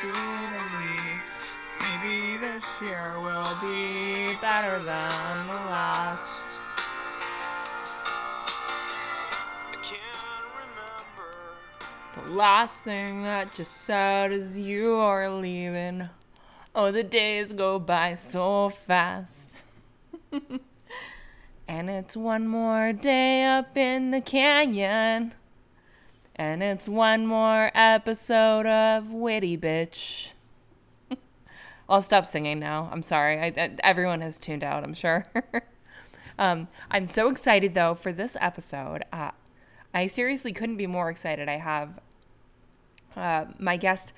believe maybe this year will be better than the last. I can't remember. The last thing that just said is you are leaving. Oh, the days go by so fast. and it's one more day up in the canyon. And it's one more episode of Witty Bitch. I'll stop singing now. I'm sorry. I, I- everyone has tuned out, I'm sure. um, I'm so excited, though, for this episode. Uh, I seriously couldn't be more excited. I have uh, my guest.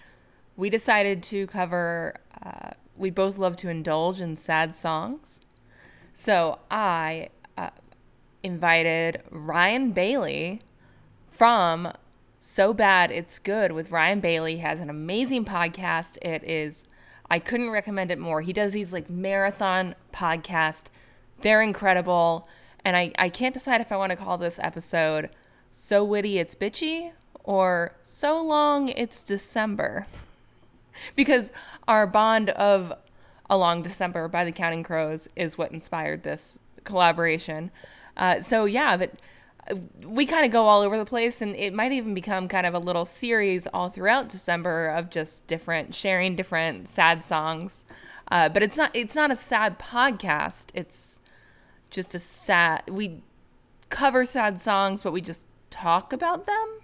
We decided to cover, uh, we both love to indulge in sad songs. So I uh, invited Ryan Bailey from So Bad It's Good with Ryan Bailey. He has an amazing podcast. It is, I couldn't recommend it more. He does these like marathon podcast. They're incredible. And I, I can't decide if I want to call this episode So Witty It's Bitchy or So Long It's December. because our bond of A Long December by the Counting Crows is what inspired this collaboration. Uh, so yeah, but we kind of go all over the place, and it might even become kind of a little series all throughout December of just different sharing different sad songs. Uh, but it's not it's not a sad podcast. It's just a sad. We cover sad songs, but we just talk about them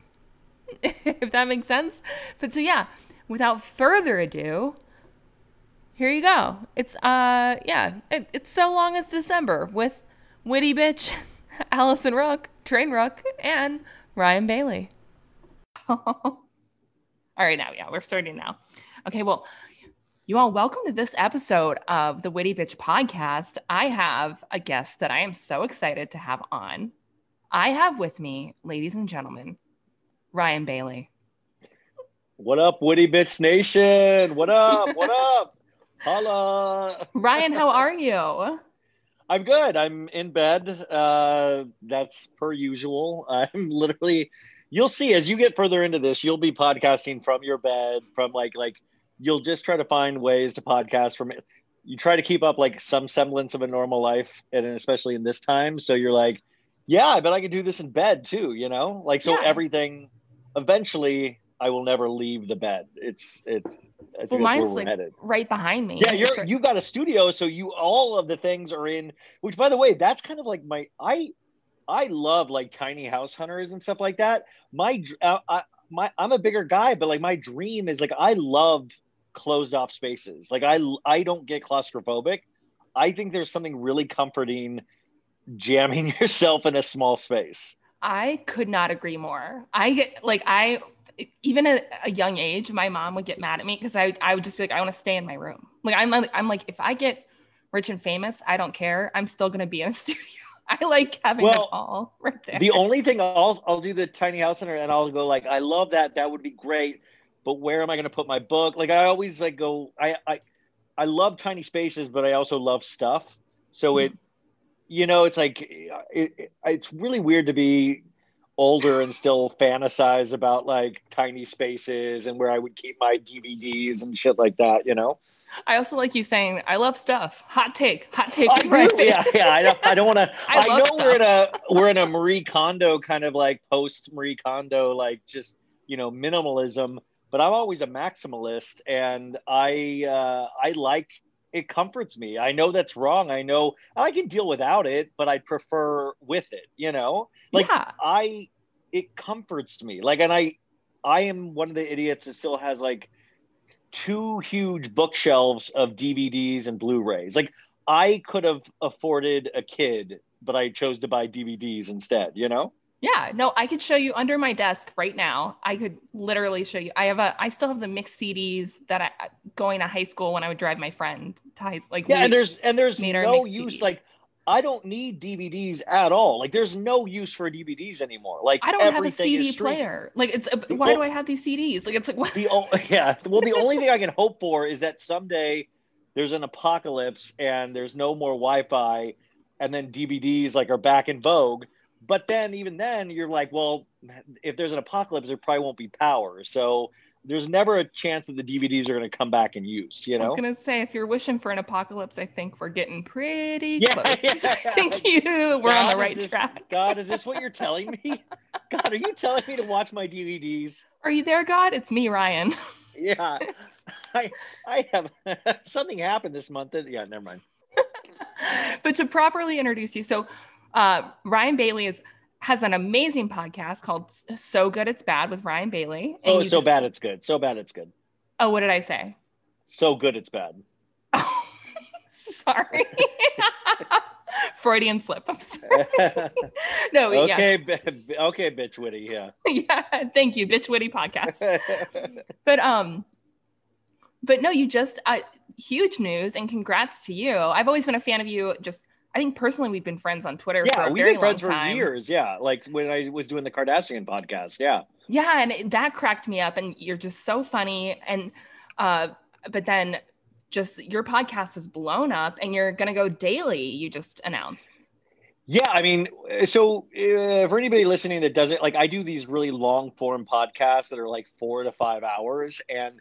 if that makes sense. But so yeah, without further ado, here you go. It's uh yeah, it, it's so long as December with Witty Bitch, Allison Rook, Train Rook, and Ryan Bailey. all right, now yeah, we're starting now. Okay, well, you all welcome to this episode of the Witty Bitch podcast. I have a guest that I am so excited to have on. I have with me, ladies and gentlemen, Ryan Bailey. What up, Witty Bitch Nation? What up? What up? Holla. Ryan, how are you? I'm good. I'm in bed. Uh, that's per usual. I'm literally, you'll see as you get further into this, you'll be podcasting from your bed, from like, like, you'll just try to find ways to podcast from it. You try to keep up like some semblance of a normal life, and especially in this time. So you're like, yeah, I bet I could do this in bed too, you know? Like, so Yeah. everything eventually I will never leave the bed. It's, it's, Well, mine's like headed. right behind me. Yeah, you're you've got a studio, so you all of the things are in. Which, by the way, that's kind of like my I I love like tiny house hunters and stuff like that. My uh, I, my I'm a bigger guy, but like my dream is like I love closed off spaces. Like I I don't get claustrophobic. I think there's something really comforting jamming yourself in a small space. I could not agree more. I get like I even at a young age, my mom would get mad at me because I I would just be like, I want to stay in my room. Like I'm like I'm like if I get rich and famous, I don't care. I'm still gonna be in a studio. I like having it all right there. The only thing I'll I'll do the tiny house hunter and I'll go like I love that that would be great, but where am I going to put my book? Like I always like go I I I love tiny spaces, but I also love stuff. So it mm. you know it's like it, it, it's really weird to be older and still fantasize about like tiny spaces and where I would keep my DVDs and shit like that. You know. I also like you saying I love stuff. Hot take, hot take. I right yeah, yeah. I don't, I don't want to. I I, know we're in a we're in a Marie Kondo kind of like post Marie Kondo like just you know minimalism, but I'm always a maximalist, and I uh, I like it comforts me. I know that's wrong. I know I can deal without it, but I prefer with it. You know, like yeah. I it comforts me. Like, and I I am one of the idiots that still has like two huge bookshelves of DVDs and Blu-rays. Like I could have afforded a kid, but I chose to buy DVDs instead, you know? Yeah, no, I could show you under my desk right now. I could literally show you. I have a, I still have the mixed CDs that I going to high school when I would drive my friend to high like Yeah, we- and there's and there's no use CDs. like I don't need DVDs at all. Like there's no use for DVDs anymore. Like I don't have a CD player. Like it's uh, why Well- do I have these CDs? Like it's like what? the o- yeah well the only thing i can hope for is that someday there's an apocalypse and there's no more wi-fi and then dvds like are back in vogue but then even then you're like, well, if there's an apocalypse, there probably won't be power. So there's never a chance that the DVDs are going to come back in use. You know, I was gonna say if you're wishing for an apocalypse, I think we're getting pretty Yeah, close. yeah. I think you we're on the right this- track. God, is this what you're telling me? God, are you telling me to watch my DVDs? Are you there, God? It's me, Ryan. Yeah, I I have something happened this month. That, yeah, never mind. but to properly introduce you, so uh, Ryan Bailey is has an amazing podcast called "So Good It's Bad" with Ryan Bailey. Oh, so just- bad it's good. So bad it's good. Oh, what did I say? So good it's bad. sorry, Freudian slip. I'm sorry. No, okay, yes, bi- okay, bitch witty. Yeah. yeah. Thank you, bitch witty podcast. But um, but no, you just uh, huge news and congrats to you. I've always been a fan of you. Just I think personally, we've been friends on Twitter for yeah, a we've very been friends long for time. years. Yeah, like when I was doing the Kardashian podcast. Yeah. Yeah, and it, that cracked me up. And you're just so funny. And uh, but then just your podcast has blown up, and you're gonna go daily. You just announced. Yeah, I mean, so uh, for anybody listening that doesn't like, I do these really long form podcasts that are like four to five hours, and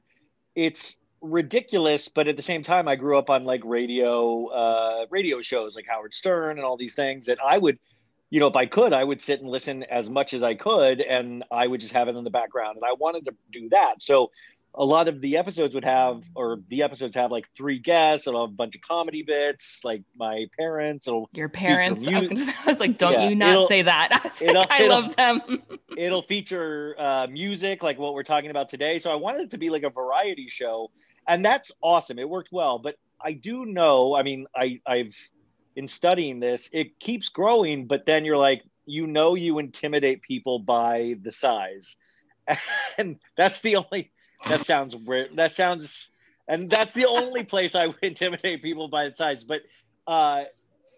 it's ridiculous. But at the same time, I grew up on like radio, uh, radio shows like Howard Stern and all these things that I would, you know, if I could, I would sit and listen as much as I could, and I would just have it in the background, and I wanted to do that. So a lot of the episodes would have, or the episodes have like three guests, and a bunch of comedy bits, like my parents. It'll Your parents. I was, say, I was like, don't Yeah, you not say that. I, like, it'll- I it'll- love them. it'll feature uh, music like what we're talking about today so i wanted it to be like a variety show and that's awesome. It worked well. But i do know i mean i i've in studying this it keeps growing but then you're like you know you intimidate people by the size. And that's the only that sounds weird. That sounds and that's the only place i would intimidate people by the size. But uh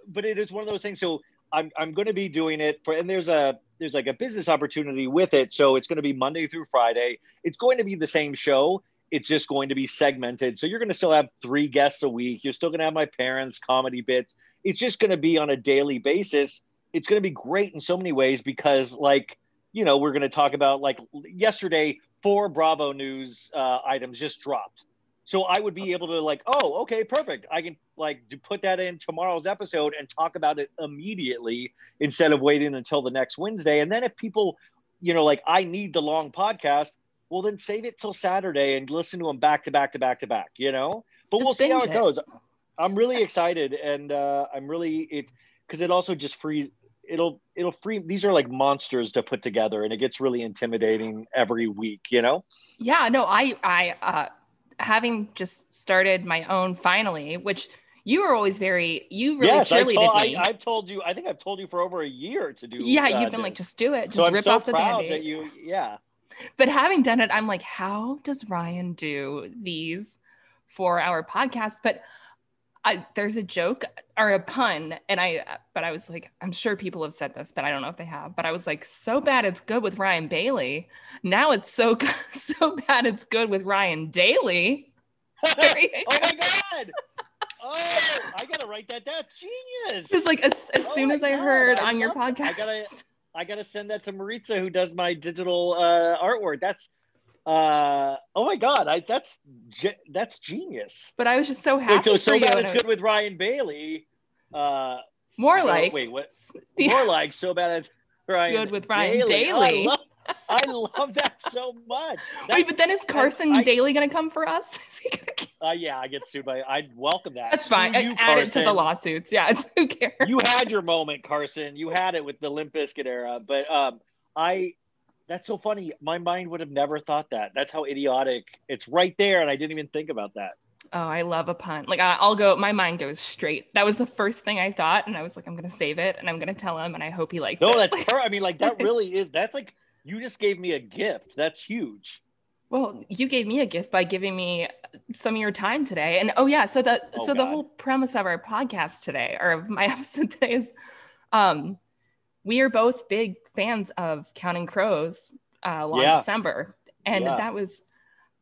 but it is one of those things. So i'm i'm going to be doing it for and there's a there's like a business opportunity with it. So it's going to be monday through friday. It's going to be the same show it's just going to be segmented. So you're going to still have three guests a week. You're still going to have my parents comedy bits. It's just going to be on a daily basis. It's going to be great in so many ways because like you know we're going to talk about like yesterday four bravo news uh, items just dropped. So i would be able to like oh okay perfect. I can like put that in tomorrow's episode and talk about it immediately instead of waiting until the next wednesday. And then if people you know like i need the long podcast well then save it till saturday and listen to them back to back to back to back you know? But Just we'll see how it it. goes. I'm really excited and uh i'm really it because it also just frees it'll it'll free these are like monsters to put together and it gets really intimidating every week you know? Yeah, no, I I uh having just started my own finally, which you were always very you really yes I cheerleaded told, me. I, i've told you i think i've told you for over a year to do yeah, uh, you've been like, just do it, just so i'm rip so off the proud band that you yeah But having done it, I'm like, how does Ryan do these for our podcast? But I, there's a joke or a pun, and I, but I was like, I'm sure people have said this, but I don't know if they have. But I was like, so bad it's good with Ryan Bailey. Now it's so so bad it's good with Ryan Daly. Oh my god oh i gotta write that That's genius It's like as, as Oh soon as I God, heard I on your podcast. I gotta- I gotta send that to Maritza, who does my digital uh, artwork. That's uh, oh my god, I that's ge- that's genius. but I was just so happy Wait, so so bad it's good with Ryan Bailey. Uh, more oh, like wait, what? More like so bad it's Ryan. Good with Ryan Oh, Daly. I, love, I love that so much. That- Wait, but then is Carson I- Daly gonna come for us? Uh, yeah, I get sued by. I'd welcome that. That's fine. You, Add it to the lawsuits. Yeah, it's who cares. you had your moment, Carson. You had it with the Limp Bizkit era, but um, I. That's so funny. My mind would have never thought that. That's how idiotic. It's right there, and I didn't even think about that. Oh, I love a pun. Like I- I'll go. My mind goes straight. That was the first thing I thought, and I was like, I'm gonna save it, and I'm gonna tell him, and I hope he likes No, it. No, that's per- I mean, like that really is. That's like you just gave me a gift. That's huge. Well, you gave me a gift by giving me some of your time today. And oh yeah, so the Oh, so the whole premise of our podcast today or of my episode today is um we are both big fans of Counting Crows uh Long Yeah. December. And Yeah. that was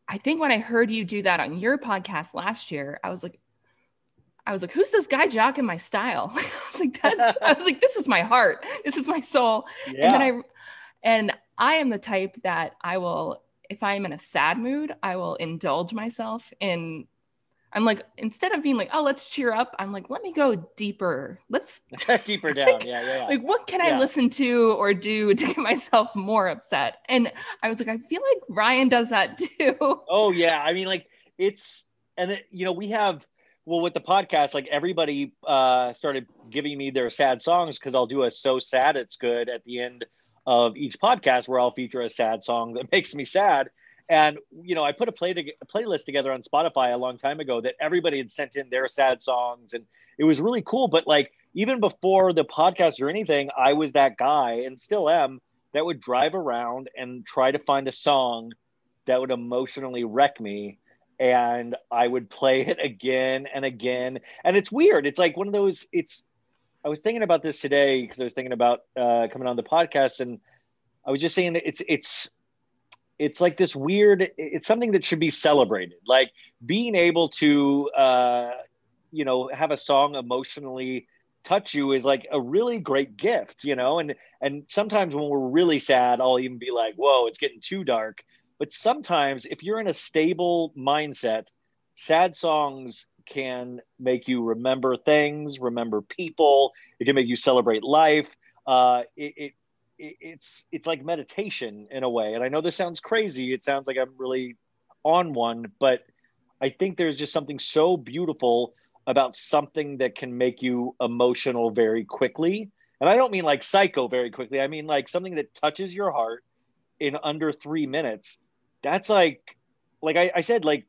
I think when I heard you do that on your podcast last year, I was like I was like, who's this guy jocking my style? I was like, that's I was like, this is my heart. This is my soul. Yeah. And then I and I am the type that I will, if I'm in a sad mood, I will indulge myself in I'm like, instead of being like, oh, let's cheer up, I'm like, let me go deeper. Let's deeper down. Yeah, yeah, yeah. like what can I listen to or do to get myself more upset? And I was like, I feel like Ryan does that too. Oh yeah, I mean like it's and it, you know we have well with the podcast like everybody uh started giving me their sad songs because I'll do a so sad it's good at the end of each podcast where I'll feature a sad song that makes me sad. And you know I put a play to, a playlist together on Spotify a long time ago that everybody had sent in their sad songs and it was really cool. But like even before the podcast or anything, I was that guy and still am that would drive around and try to find a song that would emotionally wreck me and I would play it again and again. And it's weird. It's like one of those it's I was thinking about this today because I was thinking about uh, coming on the podcast and I was just saying that it's it's it's like this weird it's something that should be celebrated. Like being able to uh you know have a song emotionally touch you is like a really great gift, you know? And and sometimes when we're really sad, I'll even be like, "Whoa, it's getting too dark." But sometimes if you're in a stable mindset, sad songs can make you remember things, remember people. It can make you celebrate life. Uh, it, it, it it's it's like meditation in a way. And I know this sounds crazy. It sounds like I'm really on one, but I think there's just something so beautiful about something that can make you emotional very quickly. And I don't mean like psycho very quickly. I mean like something that touches your heart in under three minutes. That's like, like I, I said, like,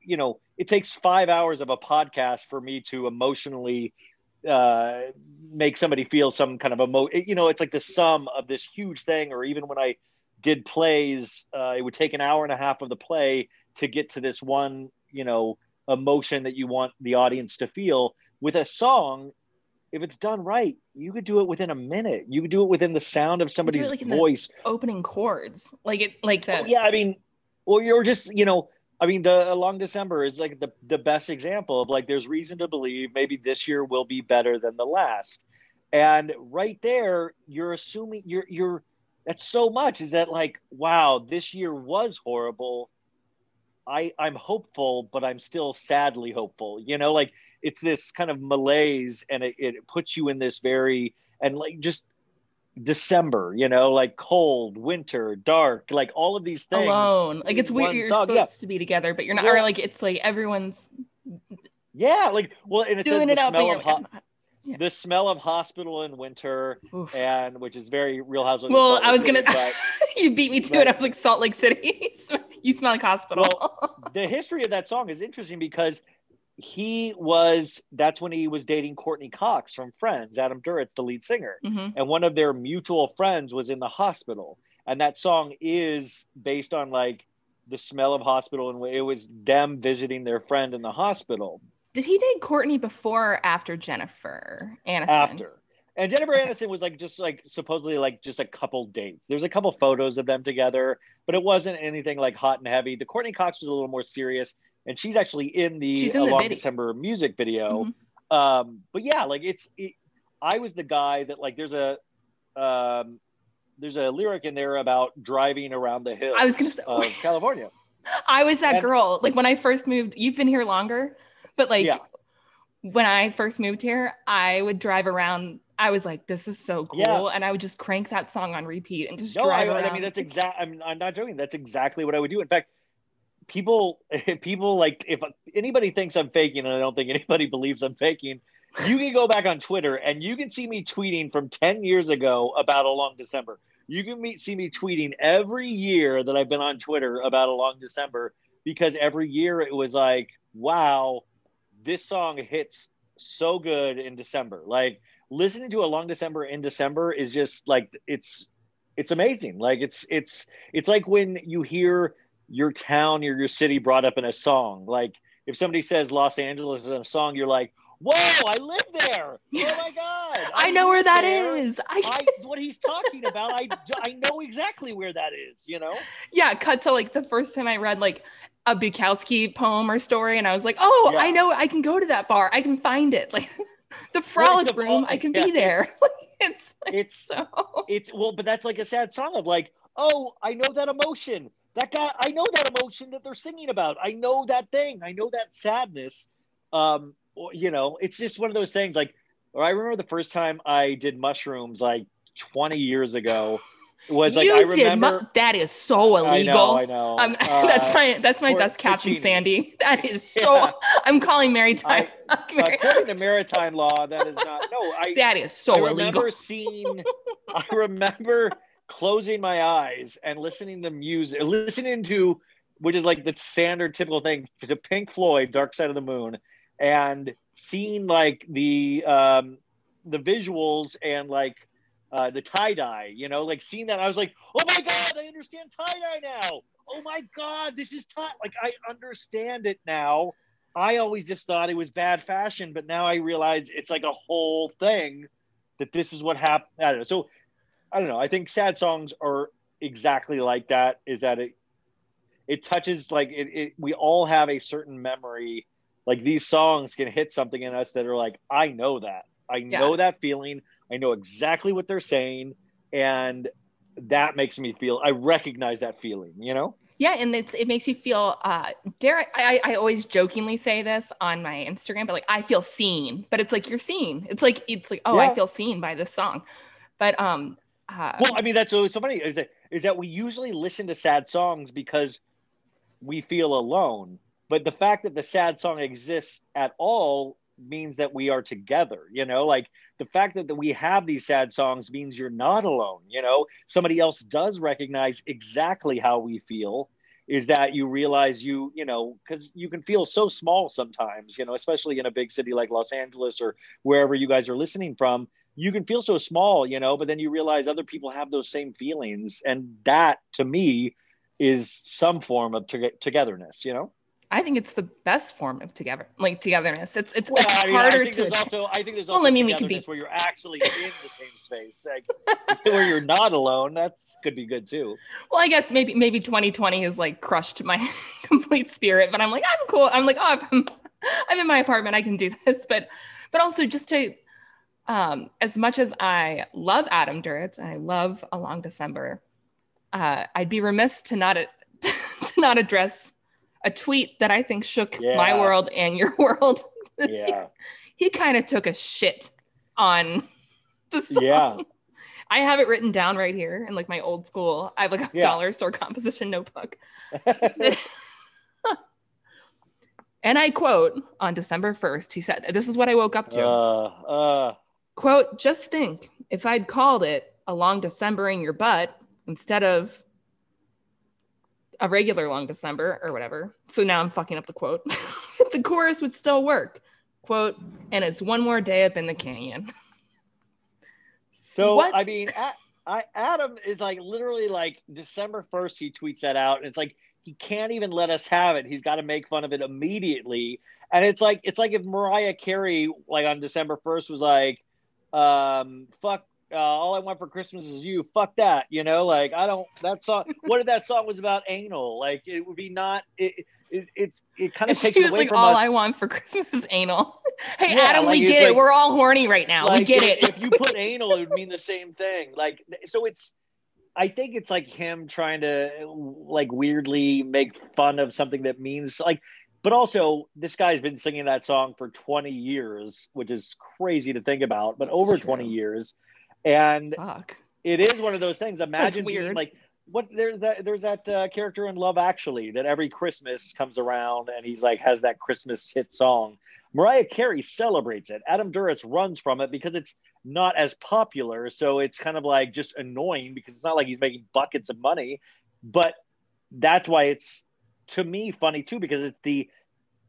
you know, it takes five hours of a podcast for me to emotionally uh, make somebody feel some kind of emo. You know, it's like the sum of this huge thing. Or even when I did plays, uh, it would take an hour and a half of the play to get to this one, you know, emotion that you want the audience to feel. With a song, if it's done right, you could do it within a minute. You could do it within the sound of somebody's like, voice. Opening chords. Like it like that. Oh, yeah, I mean, or you're just, you know, I mean, the Long December is like the, the best example of like, there's reason to believe maybe this year will be better than the last. And right there, you're assuming you're, you're, that's so much is that like, wow, this year was horrible. I, I'm hopeful, but I'm still sadly hopeful. You know, like it's this kind of malaise and it, it puts you in this very, and like just December, you know, like cold, winter, dark, like all of these things. Alone. Like it's weird you're song, supposed yeah. to be together, but you're not Yeah. or like it's like everyone's Yeah, like well, and it says doing the it smell of ho- Yeah. the smell of hospital in winter, Oof. and which is very Real Housewives. Well, I was gonna. City, you beat me to Right. it. I was like Salt Lake City. you smell like hospital. but the history of that song is interesting because he was that's when he was dating Courteney Cox from Friends, Adam Duritz, the lead singer. hmm and one of their mutual friends was in the hospital. And that song is based on like the smell of hospital and it was them visiting their friend in the hospital. Did he date Courtney before or after Jennifer Aniston? after. And jennifer aniston was like just like supposedly like just a couple dates. There's a couple photos of them together but it wasn't anything like hot and heavy. The courteney cox was a little more serious and she's actually in the in along video. december music video Mhm. um but yeah like it's it, i was the guy that like there's a um there's a lyric in there about driving around the hills I was gonna say- of california I was that And- girl. Like when I first moved, you've been here longer, but like Yeah. when I first moved here, I would drive around. I was like, this is so cool. Yeah. And I would just crank that song on repeat and just no I, drive around. I mean that's exact I'm, I'm not joking that's exactly what i would do in fact people people like if anybody thinks i'm faking and i don't think anybody believes i'm faking you can go back on twitter and you can see me tweeting from 10 years ago about a long december. You can meet, see me tweeting every year that i've been on twitter about a long december because every year it was like wow this song hits so good in december. Like listening to a long december in december is just like it's it's amazing. Like it's it's it's like when you hear your town or your city brought up in a song like if somebody says los angeles in a song you're like whoa, I live there. Oh my god, I know where that there. is. I, I what he's talking about, I I know exactly where that is. You know. yeah, cut to like the first time I read like a Bukowski poem or story, and I was like, oh, Yeah. I know, I can go to that bar. I can find it. Like the frolic all- room, I can yeah, be there. it's like It's so. it's well, but that's like a sad song of like, oh, I know that emotion. That guy, I know that emotion that they're singing about. I know that thing. I know that sadness. Um, or, you know, it's just one of those things. Like, or I remember the first time I did mushrooms, like 20 years ago. Was like you I remember. mu- that is so I illegal. know, I know. Um, Uh, that's my that's my that's Captain Puccini. Sandy. That is so. Yeah. I'm calling maritime. according to maritime law, that is not. No, I. that is so I illegal. remember seeing. I remember closing my eyes and listening to music, listening to, which is like the standard typical thing, to Pink Floyd, "Dark Side of the Moon," and seeing like the um, the visuals and like uh, the tie dye. You know, like seeing that, I was like, "Oh my god, I understand tie dye now! Oh my god, this is tie." Like I understand it now. I always just thought it was bad fashion, but now I realize it's like a whole thing that this is what happened. I don't know. So I don't know. I think sad songs are exactly like that. Is that it? It touches like it. it we all have a certain memory. Like these songs can hit something in us that are like, I know that. I know that feeling. I know exactly what they're saying, and that makes me feel. I recognize that feeling. You know. Yeah, and it's it makes you feel. Uh, dare I, I? I always jokingly say this on my Instagram, but like I feel seen. But it's like you're seen. It's like it's like oh, I feel seen by this song. But um, uh, Well, I mean, that's so funny is that is that we usually listen to sad songs because we feel alone. But the fact that the sad song exists at all means that we are together. You know, like the fact that, that we have these sad songs means you're not alone. You know, somebody else does recognize exactly how we feel. Is that you realize you, you know, because you can feel so small sometimes, you know, especially in a big city like Los Angeles or wherever you guys are listening from you can feel so small, you know, but then you realize other people have those same feelings. And that to me is some form of to- togetherness, you know? I think it's the best form of together, like togetherness. It's it's, Well, it's I mean, I harder think to. there's also, I think there's also Well, I mean, we could be- where you're actually in the same space, like where you're not alone. That's could be good too. well, I guess maybe maybe 2020 has like crushed my complete spirit, but I'm like I'm cool. I'm like oh, I'm, I'm in my apartment. I can do this, but but also just to um, as much as I love Adam Duritz and I love A Long December, uh, I'd be remiss to not to not address a tweet that I think shook my world and your world Yeah. year. He kind of took a shit on the song. Yeah. I have it written down right here in like my old school. I have like a Yeah. dollar store composition notebook. and I quote on December 1st, he said, This is what I woke up to. uh, uh, quote, just think if I'd called it a long December in your butt instead of a regular long December or whatever. So now I'm fucking up the quote. the chorus would still work. Quote, and it's one more day up in the canyon. So What? I mean, I, Adam is like literally like December first. He tweets that out, and it's like he can't even let us have it. He's got to make fun of it immediately, and it's like it's like if Mariah Carey like on December first was like, um, "Fuck." Uh, all I want for Christmas is you. Fuck that, you know. Like I don't. That song. what if that song was about anal? Like it would be not. It it it's it kind of takes she was away like, from all us. I want for Christmas is anal. hey, Yeah, Adam, like, we get it. like- We're all horny right now. we get if, it. If you put anal, it would mean the same thing. Like, so it's. I think it's like him trying to like weirdly make fun of something that means like, but also this guy's been singing that song for 20 years, which is crazy to think about, but over true. 20 years, and Fuck. it is one of those things. Imagine being like what there's that there's that uh, character in Love Actually that every Christmas comes around and he's like has that Christmas hit song. Mariah Carey celebrates it. Adam Duritz runs from it because it's not as popular, so it's kind of like just annoying because it's not like he's making buckets of money. But that's why it's to me funny too because it's the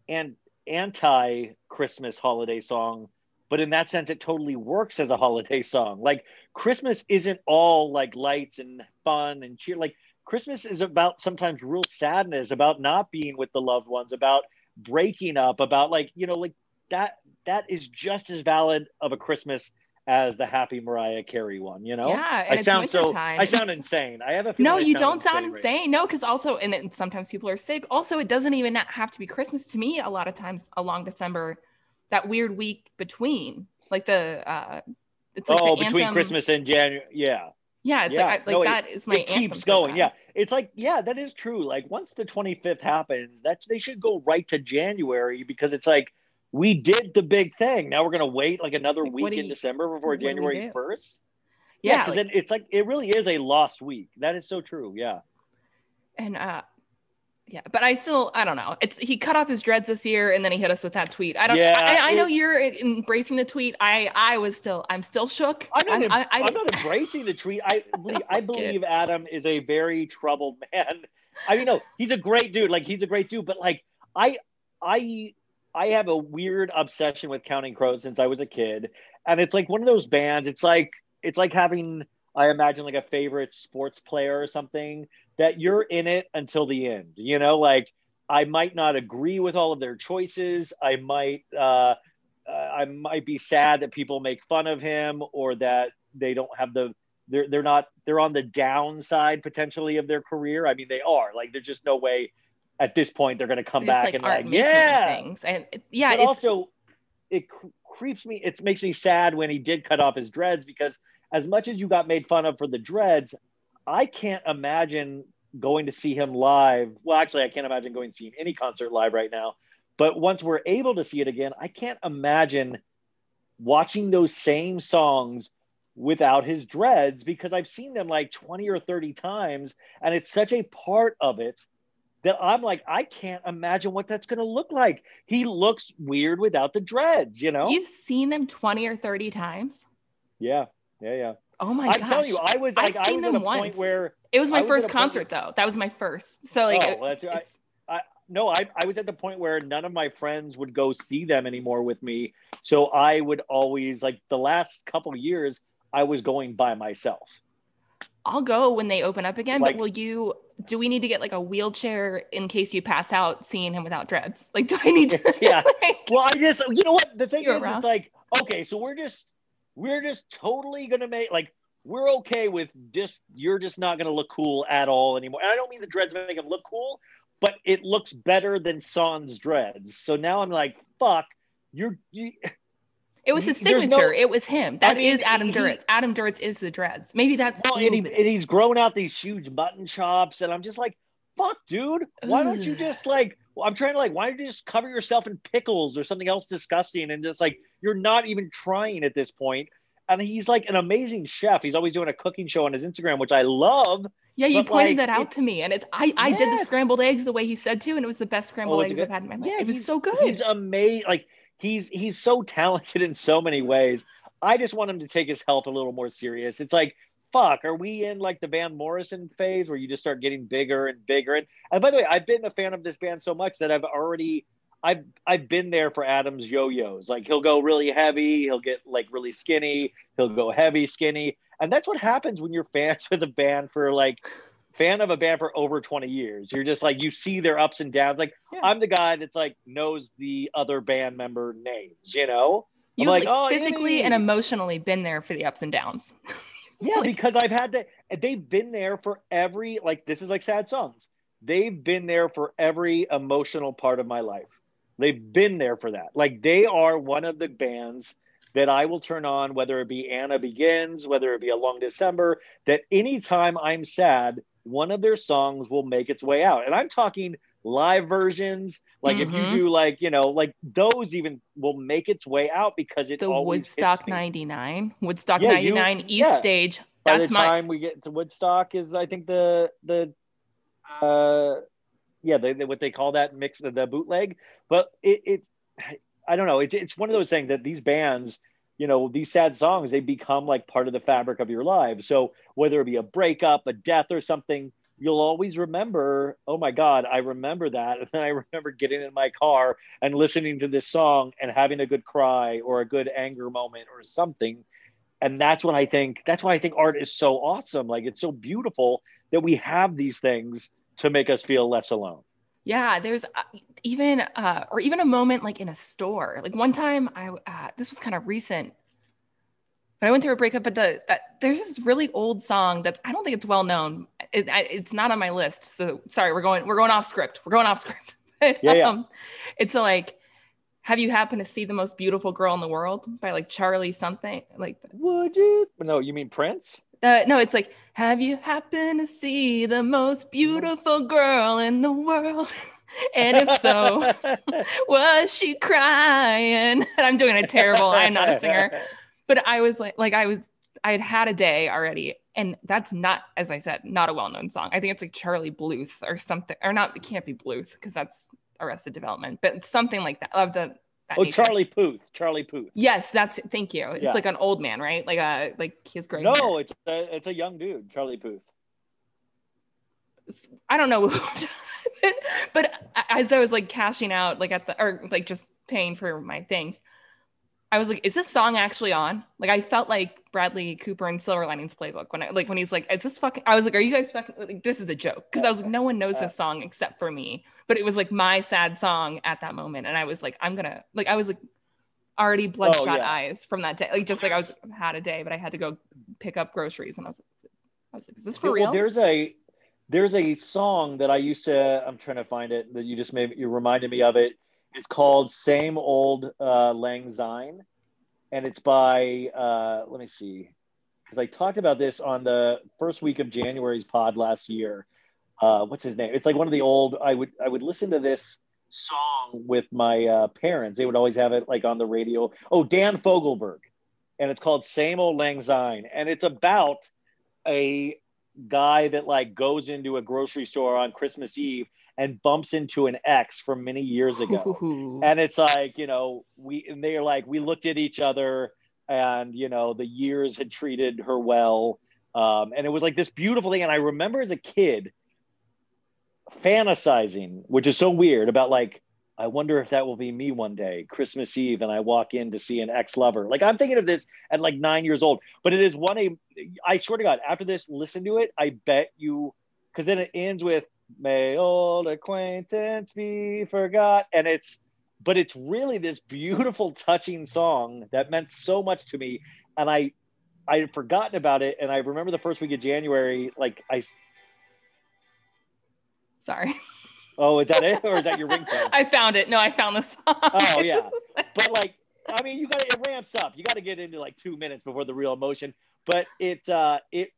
and anti Christmas holiday song but in that sense it totally works as a holiday song. Like christmas isn't all like lights and fun and cheer. Like christmas is about sometimes real sadness about not being with the loved ones about breaking up about like you know like that that is just as valid of a Christmas as the Happy Mariah Carey one. You know, Yeah, and I it's sound so. wintertime. I sound insane. I have a feeling No, I you don't sound right insane. No, because also, and then sometimes people are sick. Also, it doesn't even have to be Christmas to me. A lot of times along December, that weird week between, like the, uh, it's like oh, the between anthem- Christmas and January, yeah, Yeah, it's Yeah, like, I, like no, it- that is my it keeps going. Yeah, it's like yeah, that is true. Like once the twenty fifth happens, that's they should go right to January because it's like we did the big thing. Now we're gonna wait like another Like, week in you- December before what do we January first. Yeah, because like- then it's like it really is a lost week. That is so true. Yeah. and uh, yeah, but I still, I don't know. It's he cut off his dreads this year, and then he hit us with that tweet. I don't. Yeah, I, I know it- you're embracing the tweet. I, I was still, I'm still shook. I'm not. em- I, I, I'm not embracing the tweet. I believe, I believe Adam is a very troubled man. I mean, no, he's a great dude. Like he's a great dude, but like I, I, I have a weird obsession with Counting Crows since I was a kid, and it's like one of those bands. It's like it's like having, I imagine, like a favorite sports player or something that you're in it until the end. You know, like I might not agree with all of their choices. I might. uh uh, I might be sad that people make fun of him or that they don't have the they're they're not they're on the downside potentially of their career. I mean, they are like there's just no way at this point they're going to come back like and like yeah. things, and yeah, but it's also it cr- creeps me. It makes me sad when he did cut off his dreads because as much as you got made fun of for the dreads, I can't imagine going to see him live. Well, actually, I can't imagine going to see any concert live right now. But once we're able to see it again, I can't imagine watching those same songs without his dreads because I've seen them like 20 or 30 times and it's such a part of it that I'm like, I can't imagine what that's going to look like. He looks weird without the dreads, you know? you've seen them twenty or thirty times. yeah, yeah, yeah. Oh my god. I'm gosh! telling you, I was I've like, I seen was at them once. where it was my I first at a point concert though. That was my first. So like, Oh, well, that's- I- it's- no, I, I was at the point where none of my friends would go see them anymore with me. So I would always like the last couple years, I was going by myself. I'll go when they open up again. Like- but will you? Do we need to get like a wheelchair in case you pass out seeing him without dreads? Like, do I need to? Yeah. like- Well, I just, you know what? The thing is, around. it's like, okay, so we're just, we're just totally gonna make like, we're okay with just, you're just not gonna look cool at all anymore. And I don't mean the dreads make him look cool, but it looks better than Son's dreads. So now I'm like, fuck, you're, you, it was his There's no- signature. it was him. That is mean, Adam he- Duritz. Adam Duritz is the dreads. Maybe that's. well, and, he, and he's grown out these huge mutton chops, and I'm just like, fuck, dude, why don't you just like, I'm trying to like, why don't you just cover yourself in pickles or something else disgusting, and just like, you're not even trying at this point. And he's like an amazing chef. He's always doing a cooking show on his Instagram, which I love. yeah, you pointed like, that out it- to me, and it's. I I did the scrambled eggs the way he said to, and it was the best scrambled Oh, eggs I've had in my life. Yeah, it was so good. He's amazing. Like he's he's so talented in so many ways. I just want him to take his health a little more serious. It's like, fuck, are we in like the Van Morrison phase where you just start getting bigger and bigger? And, and by the way, I've been a fan of this band so much that I've already I've I've been there for Adam's yo-yos. Like he'll go really heavy, he'll get like really skinny, he'll go heavy, skinny. And that's what happens when you're fans with a band for like fan of a band for over 20 years. You're just like you see their ups and downs. Like Yeah. I'm the guy that's like knows the other band member names, you know? You like, like, "Oh, physically and emotionally been there for the ups and downs. Yeah, Like- because I've had to they've been there for every like this is like sad songs. They've been there for every emotional part of my life. They've been there for that. Like they are one of the bands that I will turn on, whether it be Anna Begins, whether it be A Long December, that anytime I'm sad, one of their songs will make its way out. And I'm talking live versions. Like if Mhm. you do like, you know, like those even will make its way out because it the Woodstock me. 99, Woodstock Yeah, you- 99 East yeah. Stage. by That's the my time we get to Woodstock is I think the the uh yeah the, the- what they call that mix the, the bootleg but it it I don't know it's it's one of those things that these bands you know these sad songs they become like part of the fabric of your life. So whether it be a breakup a death or something you'll always remember oh my god I remember that. And then I remember getting in my car and listening to this song and having a good cry or a good anger moment or something. And that's what i think that's why i think art is so awesome. Like it's so beautiful that we have these things to make us feel less alone. Yeah, there's uh, even uh or even a moment like in a store like one time i uh, this was kind of recent but i went through a breakup but the that, there's this really old song that's i don't think it's well known it, I, it's not on my list so sorry we're going we're going off script we're going off script but, Yeah, yeah. um, it's a, like have you happened to see the most beautiful girl in the world by like charlie something like Would you? No, you mean Prince? uh, no it's like have you happened to see the most beautiful girl in the world and if so was she crying? And I'm doing it terrible. I'm not a singer. But I was like, like I was, I had had a day already. And that's not, as I said, not a well-known song. I think it's like Charlie Bluth or something, or not, it can't be Bluth because that's Arrested Development, but something like that of the, Oh, nature. Charlie Puth. Charlie Puth. Yes, that's. Thank you. It's Yeah. like an old man, right? Like a, like his great. No, hair. it's a it's a young dude, Charlie Puth. I don't know, but as I was like cashing out, like at the or like just paying for my things, I was like, "Is this song actually on?" Like I felt like Bradley Cooper in Silver Linings Playbook when I like when he's like, "Is this fucking?" I was like, "Are you guys fucking?" Like, this is a joke because I was like, "No one knows this song except for me," but it was like my sad song at that moment, and I was like, "I'm gonna like," I was like already bloodshot oh, yeah. eyes from that day, like just like I was had a day, but I had to go pick up groceries, and I was like, "I was like, is this for Well, real?" there's a there's a song that I used to. I'm trying to find it that you just made. You reminded me of it. It's called "Same Old uh, Lang Syne," and it's by. Uh, let me see, because I talked about this on the first week of January's pod last year. Uh, what's his name? It's like one of the old. I would I would listen to this song with my uh, parents. They would always have it like on the radio. Oh, Dan Fogelberg, and it's called "Same Old Lang Syne," and it's about a guy that like goes into a grocery store on Christmas Eve and bumps into an ex from many years ago. Ooh. and it's like, you know, we and they're like, we looked at each other and you know, the years had treated her well. Um, and it was like this beautiful thing. And I remember as a kid fantasizing, which is so weird, about like, I wonder if that will be me one day, Christmas Eve, and I walk in to see an ex-lover. Like I'm thinking of this at like nine years old, but it is one a. I swear to God, after this, listen to it. I bet you, because then it ends with "May old acquaintance be forgot," and it's, but it's really this beautiful, touching song that meant so much to me, and I, I had forgotten about it, and I remember the first week of January, like I. Sorry. Oh, is that it, or is that your ringtone? I found it. No, I found the song. Oh, yeah. but like i mean you got it ramps up you got to get into like two minutes before the real emotion but it uh it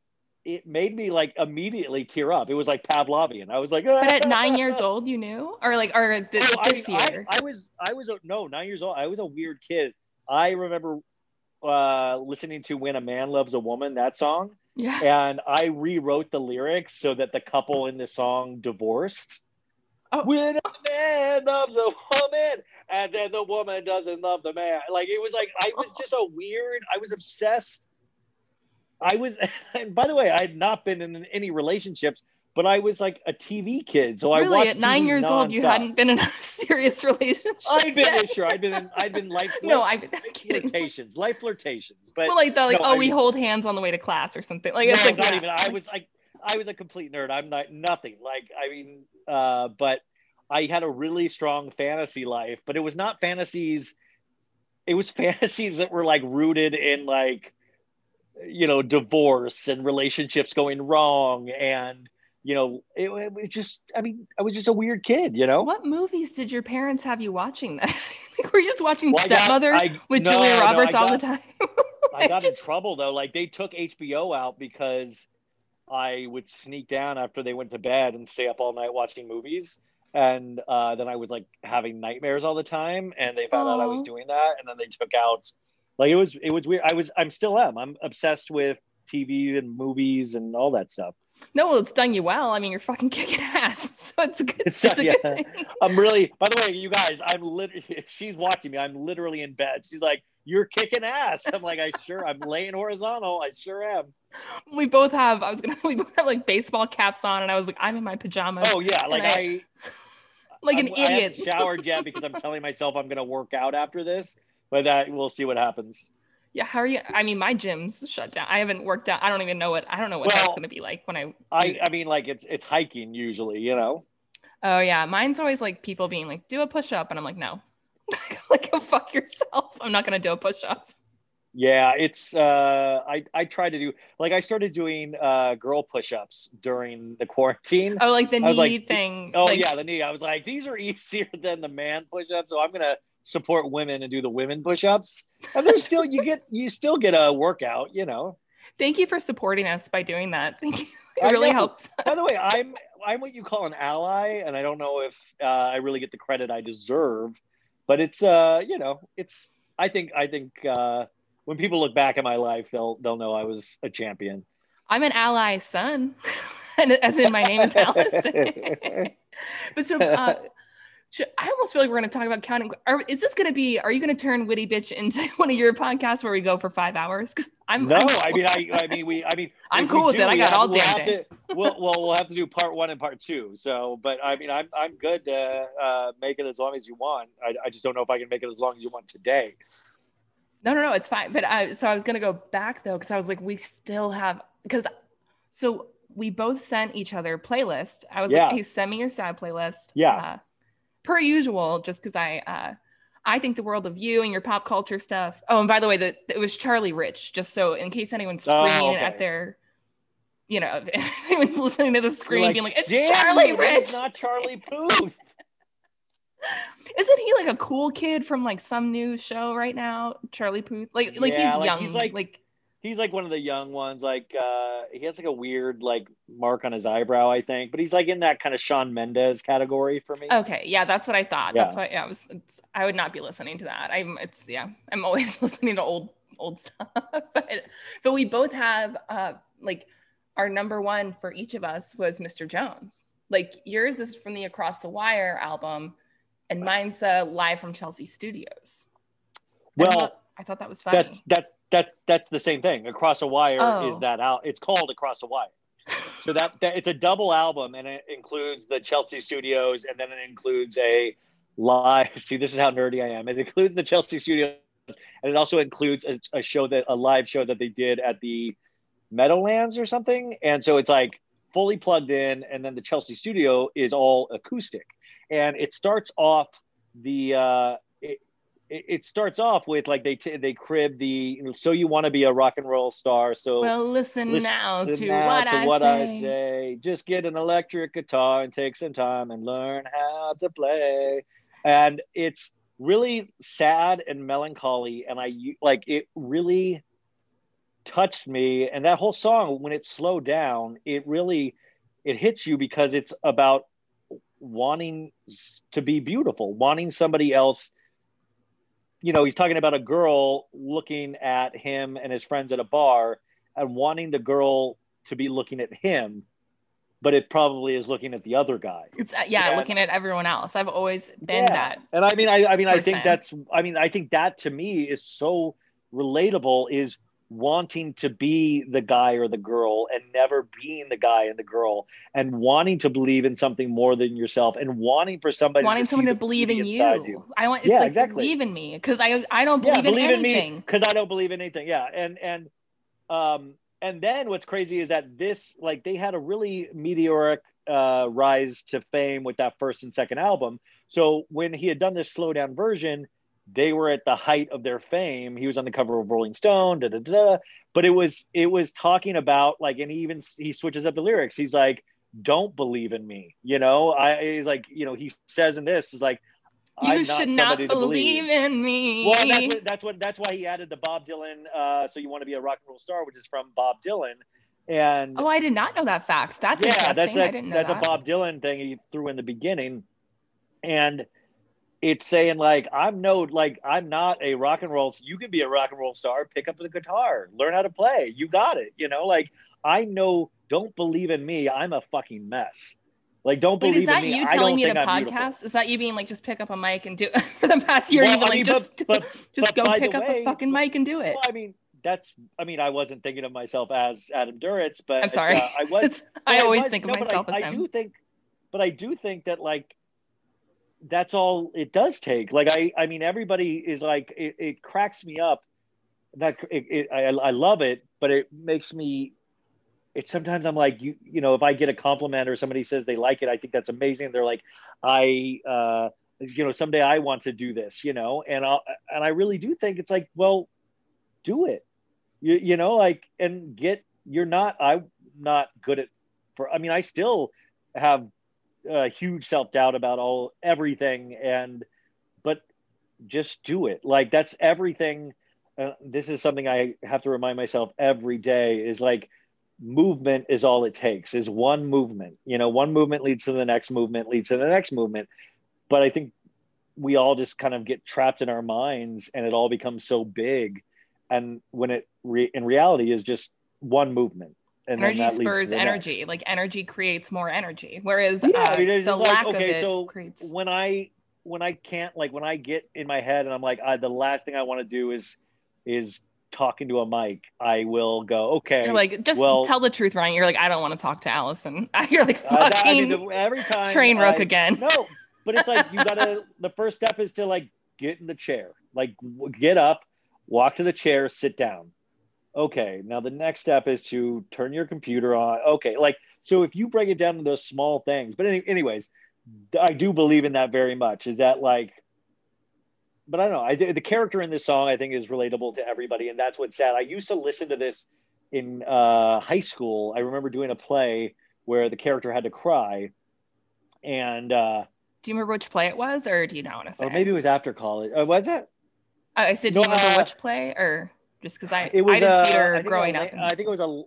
it made me like immediately tear up it was like pavlovian i was like But at nine years old, you knew, or like, or th- Oh, I this mean, I- year. I, was i was a, no nine years old i was a weird kid i remember uh listening to when a man loves a woman that song yeah. and I rewrote the lyrics so that the couple in the song divorced. Oh. When a man loves a woman, and then the woman doesn't love the man. Like it was like I was oh. just a weird. I was obsessed. I was, and by the way, I had not been in any relationships, but I was like a TV kid, so I really, at nine TV years old, you hadn't been in a serious relationship. I'd been yet. sure. I'd been in. I'd been life. No, life, I'm life kidding. flirtations, life flirtations, but well, like the like, no, oh, I we mean- hold hands on the way to class or something. Like no, it's like not yeah. even. I was like, I was a complete nerd. I'm not nothing. Like, I mean, uh, but I had a really strong fantasy life, but it was not fantasies. It was fantasies that were like rooted in like, you know, divorce and relationships going wrong, and you know, it, it was just. I mean, I was just a weird kid, you know. What movies did your parents have you watching? That like, were you just watching Well, I got- Stepmother I- with no, Julia no, I Roberts all the time? I got in trouble though. Like they took HBO out because I would sneak down after they went to bed and stay up all night watching movies. And uh, then I was like having nightmares all the time, and they found out I was doing that, and then they took out. Like it was, it was weird. I was, I'm still am. I'm obsessed with TV and movies and all that stuff. No, well, it's done you well. I mean, you're fucking kicking ass, so it's a good. It's- It's, a yeah. good thing. I'm really. By the way, you guys, I'm literally. She's watching me, I'm literally in bed. She's like, "You're kicking ass." I'm like, "I sure." I'm laying horizontal. I sure am. We both have. I was gonna. We both have like baseball caps on, and I was like, I'm in my pajamas, Oh yeah, like I- I, like an I'm- I idiot. haven't showered yet because I'm telling myself I'm to work out after this, but that we'll see what happens. Yeah, how are you? I mean, my gym's shut down. I haven't worked out. I don't even know what. I don't know what that's gonna be like when I. I, I mean, like it's it's hiking usually, you know. Oh yeah, mine's always like people being like, "Do a push up," and I'm like, "No." like, go fuck yourself. I'm not gonna do a push up. Yeah, it's uh I I tried to do like I started doing uh girl push-ups during the quarantine. Oh, like the knee like, thing. Oh like, yeah, the knee. I was like, these are easier than the man push-ups, so I'm gonna support women and do the women push-ups. And there's still you get you still get a workout, you know. Thank you for supporting us by doing that. Thank you. It really helped. By the way, I'm I'm what you call an ally, and I don't know if uh, I really get the credit I deserve, but it's uh you know it's I think I think uh, when people look back at my life, they'll they'll know I was a champion. I'm an ally son, and as in my name is Allison. but so, uh, should, I almost feel like we're going to talk about counting. Are, is this going to be? Are you going to turn Witty Bitch into one of your podcasts where we go for five hours? I'm no, I'm- I mean I I mean we I mean I'm cool with do, it. I got have- all we'll damn day. to, we'll, well we'll have to do part one and part two. So, but I mean I'm I'm good to uh, make it as long as you want. I, I just don't know if I can make it as long as you want today. No, no, no, it's fine. But I, so I was gonna go back though, because I was like, we still have because so we both sent each other playlist. I was Yeah. like, hey, send me your sad playlist. Yeah. Uh, per usual, just because I uh I think the world of you and your pop culture stuff. Oh, and by the way, that it was Charlie Rich, just so in case anyone's Oh, screaming okay. at their you know, anyone's listening to the screen You're being like, it's Charlie Rich. It's not Charlie Puth. Isn't he like a cool kid from like some new show right now? Charlie Puth. Like like Yeah, he's like, young. he's like, like- He's like one of the young ones. Like uh, he has like a weird like mark on his eyebrow, I think. But he's like in that kind of Shawn Mendes category for me. Okay, yeah, that's what I thought. That's why yeah, I was. It's, I would not be listening to that. I'm. It's yeah. I'm always listening to old old stuff. but but we both have uh like our number one for each of us was Mr. Jones. Like yours is from the Across the Wire album, and mine's uh, live from Chelsea Studios. Well, I thought that was funny. that's that's that that's the same thing. Across a Wire Oh. is that out? It's called Across a Wire. So that, that it's a double album, and it includes the Chelsea Studios, and then it includes a live. See, this is how nerdy I am. It includes the Chelsea Studios, and it also includes a, a show that a live show that they did at the Meadowlands or something. And so it's like fully plugged in, and then the Chelsea Studio is all acoustic, and it starts off the. Uh, it, starts off with like they t- they crib the you know, so you want to be a rock and roll star so well, listen, listen now to, now what, to I, what say. I say. Just get an electric guitar and take some time and learn how to play. And it's really sad and melancholy. And I like it really touched me. And that whole song, when it slowed down, it really it hits you because it's about wanting to be beautiful, wanting somebody else. You know, he's talking about a girl looking at him and his friends at a bar and wanting the girl to be looking at him, but it probably is looking at the other guy. It's uh, yeah, Yeah. looking at everyone else. I've always been Yeah. that. And I mean, I, I mean, I think that's, I mean, I think that to me is so relatable is wanting to be the guy or the girl and never being the guy and the girl and wanting to believe in something more than yourself and wanting for somebody wanting to someone to believe in beauty you. I want it's Yeah, like exactly. believe in me because I I don't yeah, believe, believe in me anything. because I don't believe in anything. Yeah, and and um and then what's crazy is that this like they had a really meteoric uh rise to fame with that first and second album. So when he had done this slow down version, they were at the height of their fame. He was on the cover of Rolling Stone, da da da. da. But it was it was talking about like, and he even he switches up the lyrics. He's like, "Don't believe in me," you know. I he's like, you know, he says in this is like, You "I'm should not somebody to believe in me. well, that's what, that's what that's why he added the Bob Dylan. Uh, so you want to be a rock and roll star, which is from Bob Dylan, and oh, I did not know that fact. That's yeah, interesting. that's I that's, didn't know that's that. a Bob Dylan thing he threw in the beginning, and it's saying like I'm no like I'm not a rock and roll. You can be a rock and roll star. Pick up the guitar, learn how to play. You got it. You know, like I know. Don't believe in me. I'm a fucking mess. Like don't Wait, believe is that in me. you telling me to I'm beautiful. podcast? Is that you being like, just pick up a mic and do it for the past year? Well, you've I like, just, but, but, just but go pick up way- a fucking mic and do it. Well, I mean, that's. I mean, I wasn't thinking of myself as Adam Duritz, but I'm sorry. uh, I was. I always was- think of no, myself I, as I him. do think, but I do think that like that's all it does take. Like I, I mean, everybody is like it. it cracks me up. That it, it, I, I love it, but it makes me it's sometimes I'm like, you, you know, if I get a compliment or somebody says they like it, I think that's amazing. They're like, I, uh, you know, someday I want to do this, you know, and I, and I really do think it's like, well, do it, you, you know, like, and get, you're not, I'm not good at, for, I mean, I still have a huge self doubt about all everything, and, but just do it. Like that's everything. Uh, this is something I have to remind myself every day is like, movement is all it takes is one movement you know one movement leads to the next movement leads to the next movement but i think we all just kind of get trapped in our minds and it all becomes so big and when it re- in reality is just one movement and energy spurs energy next. like energy creates more energy whereas yeah, uh, the like, lack okay, of it so creates when i when i can't like when i get in my head and i'm like I, the last thing i want to do is is talking to a mic, I will go, okay. You're like, just well, tell the truth, Ryan. You're like, I don't want to talk to Allison. You're like, fucking uh, that- I mean, the- every time train wreck I- again. No, but it's like you gotta. the first step is to like get in the chair, like w- get up, walk to the chair, sit down. Okay, now the next step is to turn your computer on. Okay, like so if you break it down to those small things, but any, anyways, I do believe in that very much. Is that like but I don't know. I the character in this song I think is relatable to everybody, and that's what's sad. I used to listen to this in uh, high school. I remember doing a play where the character had to cry, and uh, Do you remember which play it was, or do you not want to say? or maybe it was after college. Uh, was it? I said, do you No, remember uh, which play, or just because I It was I did uh, theater growing a, up. I think it was a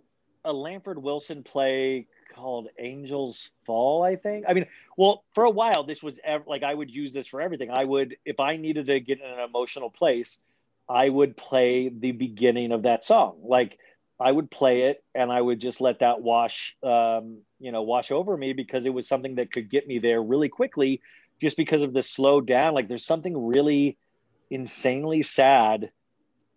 a Lanford Wilson play called Angels Fall. I think. I mean, well, for a while this was ev- like I would use this for everything. I would if I needed to get in an emotional place, I would play the beginning of that song. Like I would play it and I would just let that wash, um, you know, wash over me because it was something that could get me there really quickly, just because of the slow down. Like there's something really insanely sad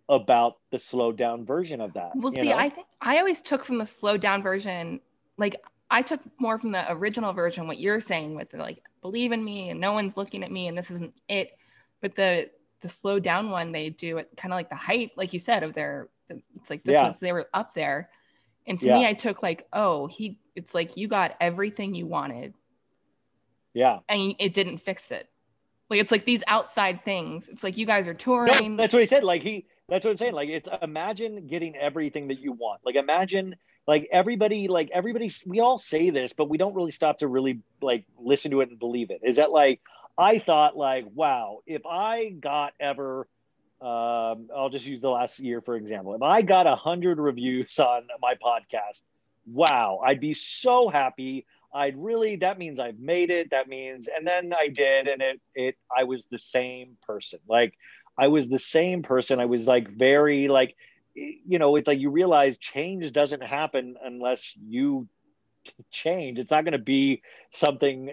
about the slowed down version of that. Well, see, know? I think I always took from the slowed down version, like I took more from the original version, what you're saying with like believe in me and no one's looking at me and this isn't it. But the the slowed down one they do it kind of like the height, like you said, of their it's like this Yeah. was they were up there. And to Yeah. me, I took like, oh, he it's like you got everything you wanted yeah. and it didn't fix it. Like it's like these outside things. It's like you guys are touring. No, touring. that's what he said. Like he, that's what I'm saying. Like it's imagine getting everything that you want. Like imagine like everybody, like everybody, we all say this, but we don't really stop to really like listen to it and believe it. Is that like I thought like, wow, if I got ever, um, I'll just use the last year for example. If I got a hundred reviews on my podcast, wow, I'd be so happy. I'd really that means I've made it. That means and then I did and it it I was the same person. Like I was the same person. I was like very like you know, it's like you realize change doesn't happen unless you change. It's not going to be something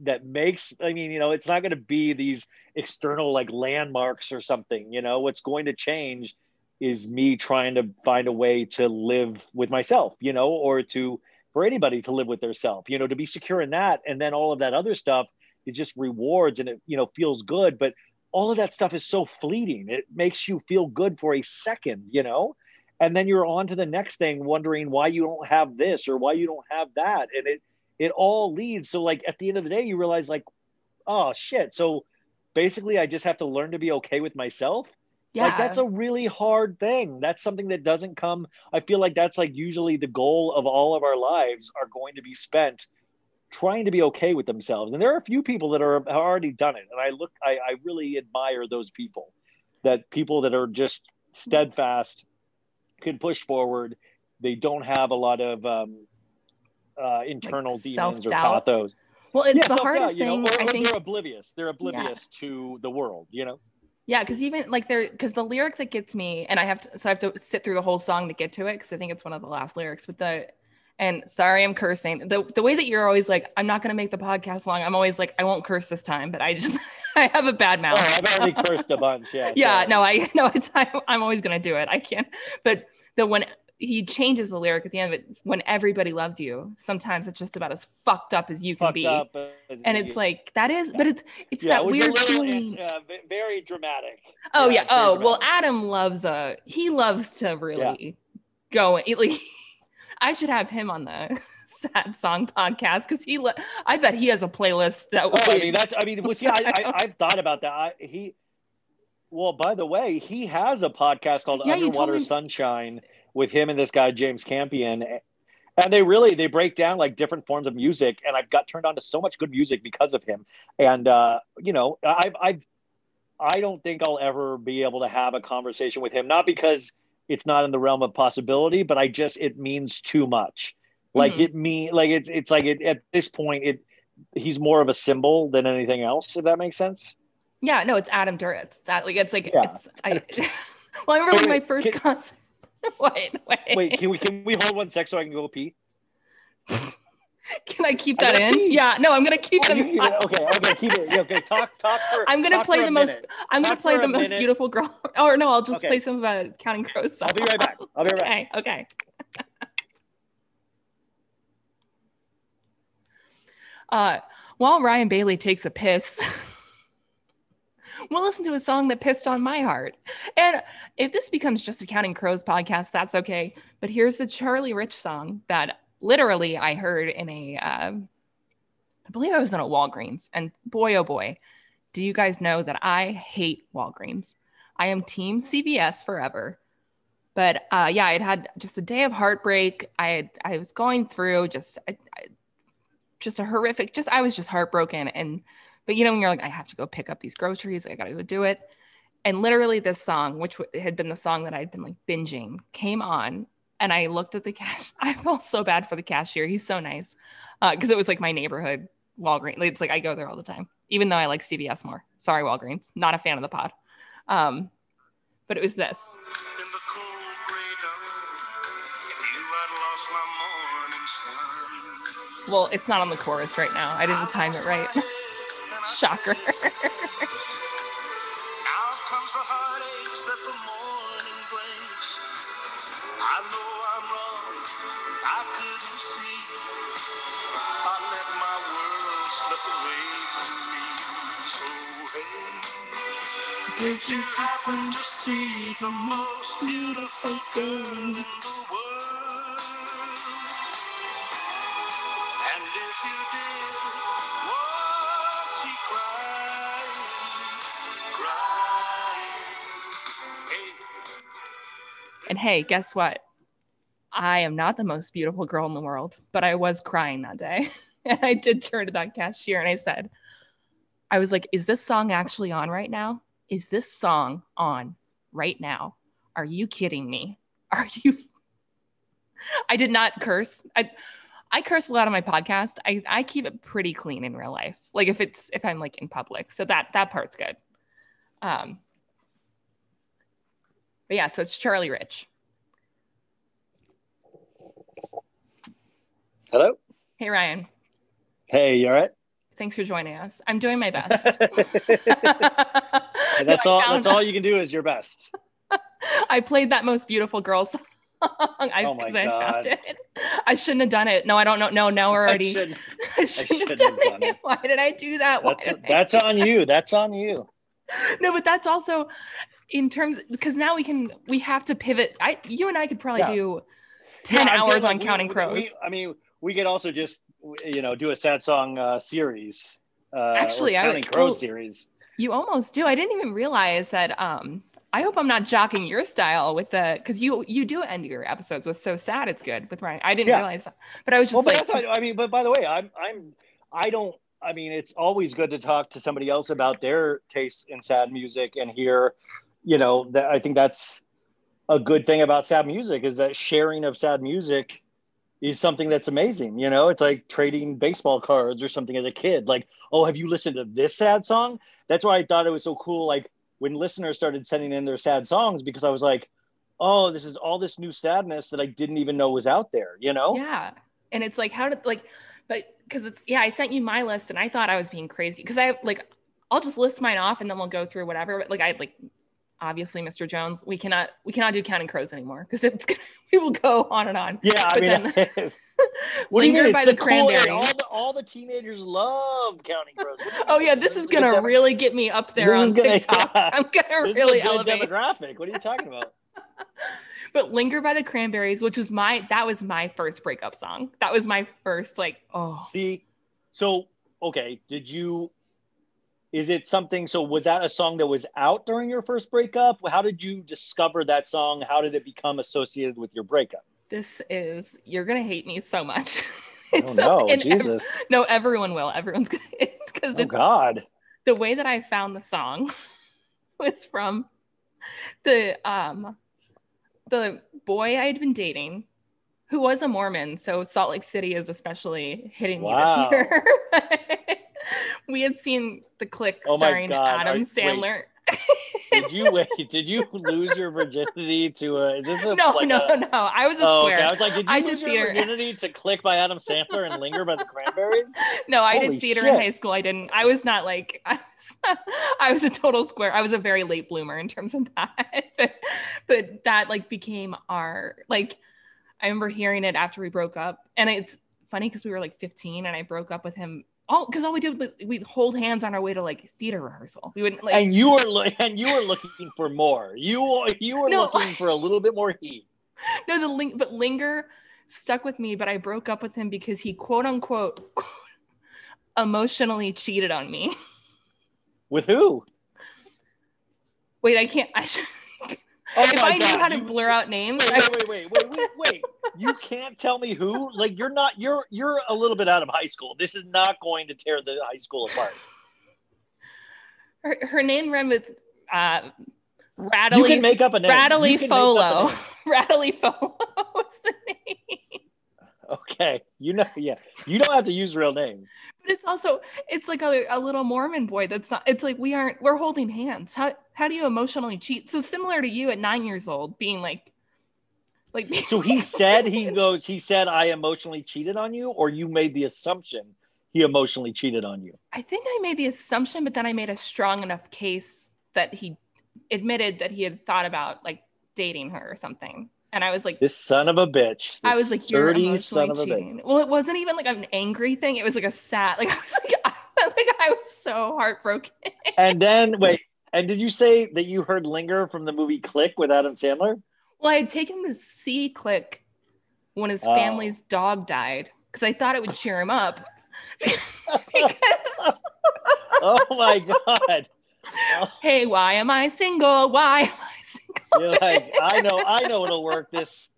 that makes I mean, you know, it's not going to be these external like landmarks or something, you know. What's going to change is me trying to find a way to live with myself, you know, or to for anybody to live with their self, you know, to be secure in that and then all of that other stuff is just rewards and it, you know, feels good, but all of that stuff is so fleeting. It makes you feel good for a second, you know, and then you're on to the next thing, wondering why you don't have this or why you don't have that, and it it all leads. So like at the end of the day, you realize like, oh shit. So basically, I just have to learn to be okay with myself. yeah. Like that's a really hard thing. That's something that doesn't come. I feel like that's like usually the goal of all of our lives are going to be spent trying to be okay with themselves. And there are a few people that are have already done it. And I look, I, I really admire those people. That people that are just steadfast, can push forward. They don't have a lot of um, uh, internal demons or pathos. well, it's Yeah, the hardest you know, thing or- I think they're oblivious. They're oblivious to the world. You know. Yeah, because even like there, because the lyric that gets me, and I have to, so I have to sit through the whole song to get to it because I think it's one of the last lyrics. But the, and sorry, I'm cursing. The the way that you're always like, I'm not gonna make the podcast long. I'm always like, I won't curse this time, but I just, I have a bad mouth. Oh, I've already cursed a bunch. Yeah. yeah, no, I no, it's I'm, I'm always gonna do it. I can't. But the when he changes the lyric at the end of it, when everybody loves you, sometimes it's just about as fucked up as you can fucked be. up. as And you- it's like that is, but it's it's yeah, that it weird little, feeling. uh, very dramatic. Oh Yeah, yeah. Oh well. Adam loves a. He loves to really go like. I should have him on the sad song podcast because he. Le- I bet he has a playlist that. Oh, I would- mean, that's. I mean, well, see, I, I, I've thought about that. I, he. Well, by the way, he has a podcast called Yeah, Underwater me- Sunshine with him and this guy James Campion, and they really they break down like different forms of music. And I've got turned on to so much good music because of him. And uh, you know, I've I've I don't think I'll ever be able to have a conversation with him, not because it's not in the realm of possibility, but I just it means too much. Like Mhm. it mean like it's it's like it, at this point it he's more of a symbol than anything else. If that makes sense. yeah, no, it's Adam Duritz. It's at, like it's like Yeah, it's. I, well, I remember Wait, my first can- concert. wait, wait, Wait, can we can we hold one sec so I can go pee? Can I keep that in? Yeah, no, I'm gonna keep Oh, them. you- okay, okay, keep it. Okay, talk talk for. I'm gonna play the most. minute. I'm gonna play the most minute. beautiful girl. Or no, I'll just Okay. play some of a Counting Crows song. I'll be right back. I'll be right back. Okay, okay. Uh, while Ryan Bailey takes a piss, we'll listen to a song that pissed on my heart. And if this becomes just a Counting Crows podcast, that's okay. But here's the Charlie Rich song that literally I heard in a, um, I believe I was in a Walgreens. And boy, oh boy, do you guys know that I hate Walgreens? I am Team CVS forever. But uh, yeah, I'd had just a day of heartbreak. I had, I was going through just I, I, just a horrific. Just I was just heartbroken. And but you know when you're like, I have to go pick up these groceries. I got to go do it. And literally, this song, which had been the song that I'd been like binging, came on. And I looked at the cash. I felt so bad for the cashier. He's so nice because it was like my neighborhood Walgreens. It's like I go there all the time, even though I like CVS more. Sorry, Walgreens. Not a fan of the pod. Um, but it was this. In the cold gray dawn, knew I'd lost my morning sun. Well, it's not on the chorus right now. I didn't time it right. Shocker. Did you happen to see the most beautiful girl in the world? And if you did, was she crying, crying? Hey, and hey, guess what? I am not the most beautiful girl in the world, but I was crying that day. and I did turn to that cashier and I said, I was like, is this song actually on right now? Is this song on right now? Are you kidding me? Are you? I did not curse. I, I curse a lot on my podcast. I, I keep it pretty clean in real life. Like if it's if I'm like in public. So that that part's good. Um but yeah, so it's Charlie Rich. Hello. Hey Ryan, Hey, you all right? Thanks for joining us. I'm doing my best. That's I all. That's all you can do is your best. I played that most beautiful girl song. I, Oh my I God. it. I shouldn't have done it. No, I don't know. No, no, we're already. I shouldn't- I shouldn't, shouldn't have have done done it. it. Why did I do that? That's I on you. That's on you. no but that's also in terms because now we can we have to pivot i you and i could probably Yeah. do 10 Yeah, saying, hours like, on we- counting crows we- I mean, we could also just you know do a sad song uh, series. Uh, Actually, I would- crows well- series. you almost do i didn't even realize that um i hope i'm not jocking your style with the because you you do end your episodes with so sad it's good with ryan i didn't Yeah. realize that but i was Well, just but like I, thought, I mean, but by the way, I'm I'm I don't. I mean, it's always good to talk to somebody else about their tastes in sad music and hear, you know, that I think that's a good thing about sad music is that sharing of sad music is something that's amazing. You know, it's like trading baseball cards or something as a kid. Like, oh, have you listened to this sad song? That's why I thought it was so cool. Like when listeners started sending in their sad songs, because I was like, oh, this is all this new sadness that I didn't even know was out there. You know? yeah and it's like how did like but because it's yeah i sent you my list and i thought i was being crazy because i like i'll just list mine off and then we'll go through whatever but like i like obviously mr jones we cannot we cannot do counting crows anymore because it's gonna we will go on and on Yeah, I But mean, then- what do you mean? It's by the the cool. Cranberries. All the, all the teenagers love Counting Crows. What do you oh yeah this is a gonna really get me up there This on gonna- tiktok yeah. i'm gonna This really is elevate demographic. What are you talking about? but Linger by the Cranberries, which was my that was my first breakup song. That was my first like oh See, so okay, did you? Is it something? So was that a song that was out during your first breakup? How did you discover that song? How did it become associated with your breakup? this is you're gonna hate me so much. Oh no, and ev- Jesus! no, everyone will. Everyone's gonna because Oh God! the way that I found the song was from the um the boy I had been dating who was a Mormon. So Salt Lake City is especially hitting Wow. me this year. we had seen the click Oh starring. Adam wait. Sandler. Did you wait? Did you lose your virginity to a? Is this a no, like no, a, no. I was a Oh, square. okay. I was like, did you I lose did your theater. virginity to "Click" by Adam Sandler and "Linger" by the Cranberries? No, I Holy did theater in high school. I didn't. I was not like I was. I was a total square. I was a very late bloomer in terms of that. but, but that like became our like. I remember hearing it after we broke up, and it's funny because we were like 15, and I broke up with him. All because all we did was we'd hold hands on our way to like theater rehearsal. We wouldn't like. and you were lo- and you were looking for more. You you were No. looking for a little bit more heat. no, the link, but linger stuck with me. But I broke up with him because he quote unquote emotionally cheated on me. With who? Wait, I can't. I should. Oh if I knew how to you- blur out names, Wait, wait, wait, wait, wait, wait. You can't tell me who. Like you're not. You're you're a little bit out of high school. This is not going to tear the high school apart. her, her name ran with uh, Rattly, you can make up a name. Rattly You can make Folo. Rattly Folo was the name. Okay, you know, yeah. You don't have to use real names. But it's also it's like a, a little Mormon boy that's not. It's like we aren't. We're holding hands. How how do you emotionally cheat? So similar to you at nine years old, being like, like So he said he goes. He said I emotionally cheated on you, or you made the assumption he emotionally cheated on you. I think I made the assumption, but then I made a strong enough case that he admitted that he had thought about like dating her or something. And I was like, This son of a bitch. I was like, you're emotionally of a bitch. cheating. Well, it wasn't even like an angry thing. It was like a sad, like I was like, I, like I was so heartbroken. And then wait. And did you say that you heard "Linger" from the movie Click with Adam Sandler? Well, I had taken him to see Click when his Oh. family's dog died because I thought it would cheer him up. because, oh my god! hey, why am I single? Why am I single? You're like, I know, I know it'll work. This,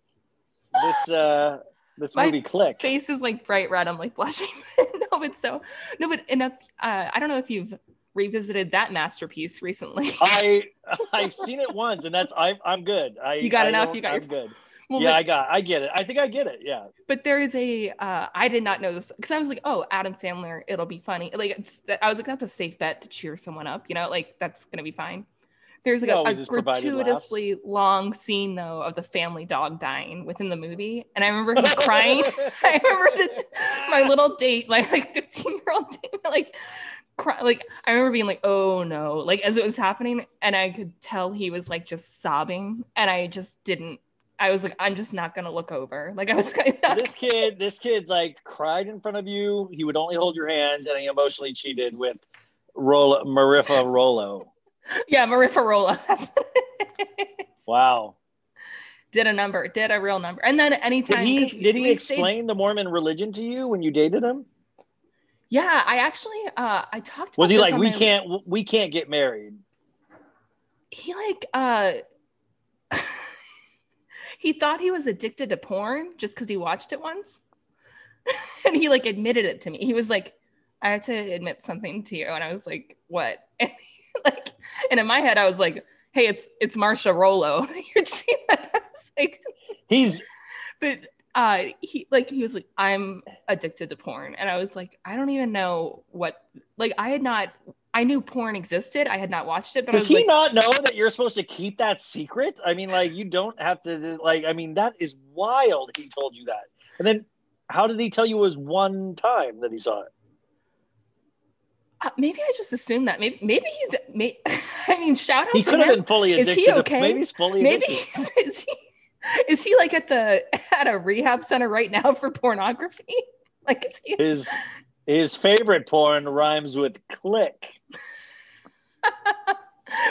this, uh, this My movie Click. face is like bright red. I'm like blushing. no, but so no, but enough. Uh, I don't know if you've revisited that masterpiece recently. I, I've seen it once, and that's I'm, I'm good. I, You got I enough? You got I'm your- good. Well, yeah, but, I got, I get it. I think I get it. Yeah. but there is a. Uh, I did not know this because I was like, oh, Adam Sandler, it'll be funny. Like it's, I was like, that's a safe bet to cheer someone up. You know, like that's gonna be fine. There's like a, a gratuitously long scene though of the family dog dying within the movie, and I remember him crying. I remember the, my little date, my like 15 year old date, like cry, like I remember being like, oh no, like as it was happening, and I could tell he was like just sobbing, and I just didn't. I was like, I'm just not gonna look over. Like I was of this kid, this kid, like cried in front of you. He would only hold your hands, and he emotionally cheated with Rolla, Marifa Rolo. yeah, Marifarola. That's what it is. Wow. Did a number, did a real number, and then Did anytime he 'cause we- did he we stayed- explain the Mormon religion to you when you dated him? Yeah, I actually, uh, I talked. To him. Was he like we my- can't we can't get married? he like uh he thought he was addicted to porn just because he watched it once and he like admitted it to me he was like i have to admit something to you and i was like what and he, like and in my head i was like hey it's it's marsha rolo You're cheating. I like He's but uh he like he was like i'm addicted to porn and i was like i don't even know what like i had not i knew porn existed i had not watched it but i does was he like not know that you're supposed to keep that secret? I mean, like you don't have to like I mean, that is wild he told you that. And then how did he tell you it was one time that he saw it? Uh, maybe I just assumed that. Maybe maybe he's. May, I mean, shout out He to could have him. been fully addicted. Is he to- okay? maybe he's fully Maybe he's, is he is he like at the at a rehab center right now for pornography? Like, is he, his his favorite porn rhymes with click.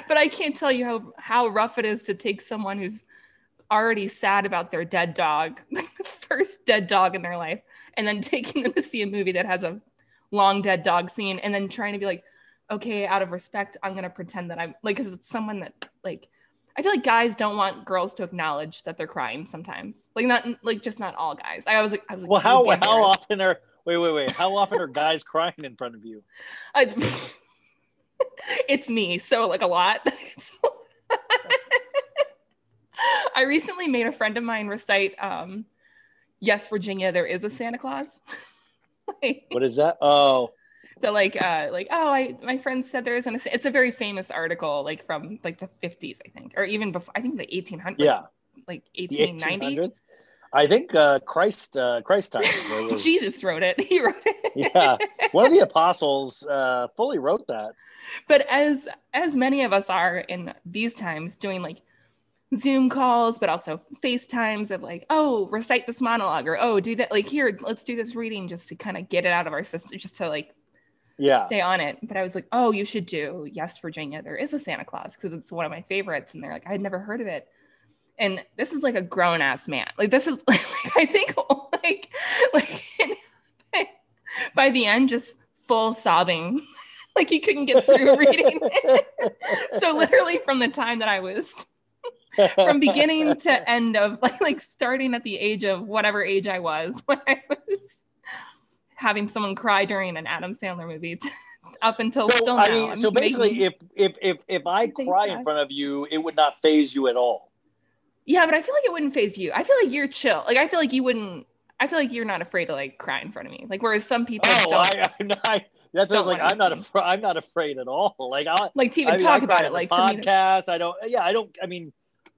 but I can't tell you how how rough it is to take someone who's already sad about their dead dog, the first dead dog in their life, and then taking them to see a movie that has a long dead dog scene, and then trying to be like, okay, out of respect, I'm gonna pretend that I'm like, because it's someone that like. I feel like guys don't want girls to acknowledge that they're crying sometimes. Like not like just not all guys. I was like, I was like, Well, how how often are wait wait wait? How often are guys crying in front of you? I, it's me, so like a lot. I recently made a friend of mine recite um, "Yes, Virginia, there is a Santa Claus." like, What is that? Oh, the like, uh, like, oh, I my friend said there isn't. A, it's a very famous article, like from like the fifties, I think, or even before. I think the 1800s. yeah, like eighteen ninety. I think uh, Christ uh, Christ time. was- Jesus wrote it. He wrote it. Yeah, one of the apostles uh, fully wrote that. but as as many of us are in these times doing like zoom calls but also facetimes of like oh recite this monologue or oh do that like here let's do this reading just to kind of get it out of our system just to like Yeah, stay on it. But i was like oh you should do yes virginia. There is a santa claus because it's one of my favorites and they're like i'd never heard of it. And this is like a grown ass man. Like this is like i think like like by the end just full sobbing. Like he couldn't get through reading so literally from the time that i was from beginning to end of like like starting at the age of whatever age i was when i was having someone cry during an adam sandler movie to, up until So, still I now mean, so basically, making- if if if if I cry in front of you, it would not phase you at all. yeah but i feel like it wouldn't phase you i feel like you're chill like i feel like you wouldn't i feel like you're not afraid to like cry in front of me like whereas some people Oh, don't I, I'm not. That's what I was like. I'm not. Afraid, I'm not afraid at all. Like I, like to even I mean, talk about it like podcast. I don't. Yeah, I don't. I mean,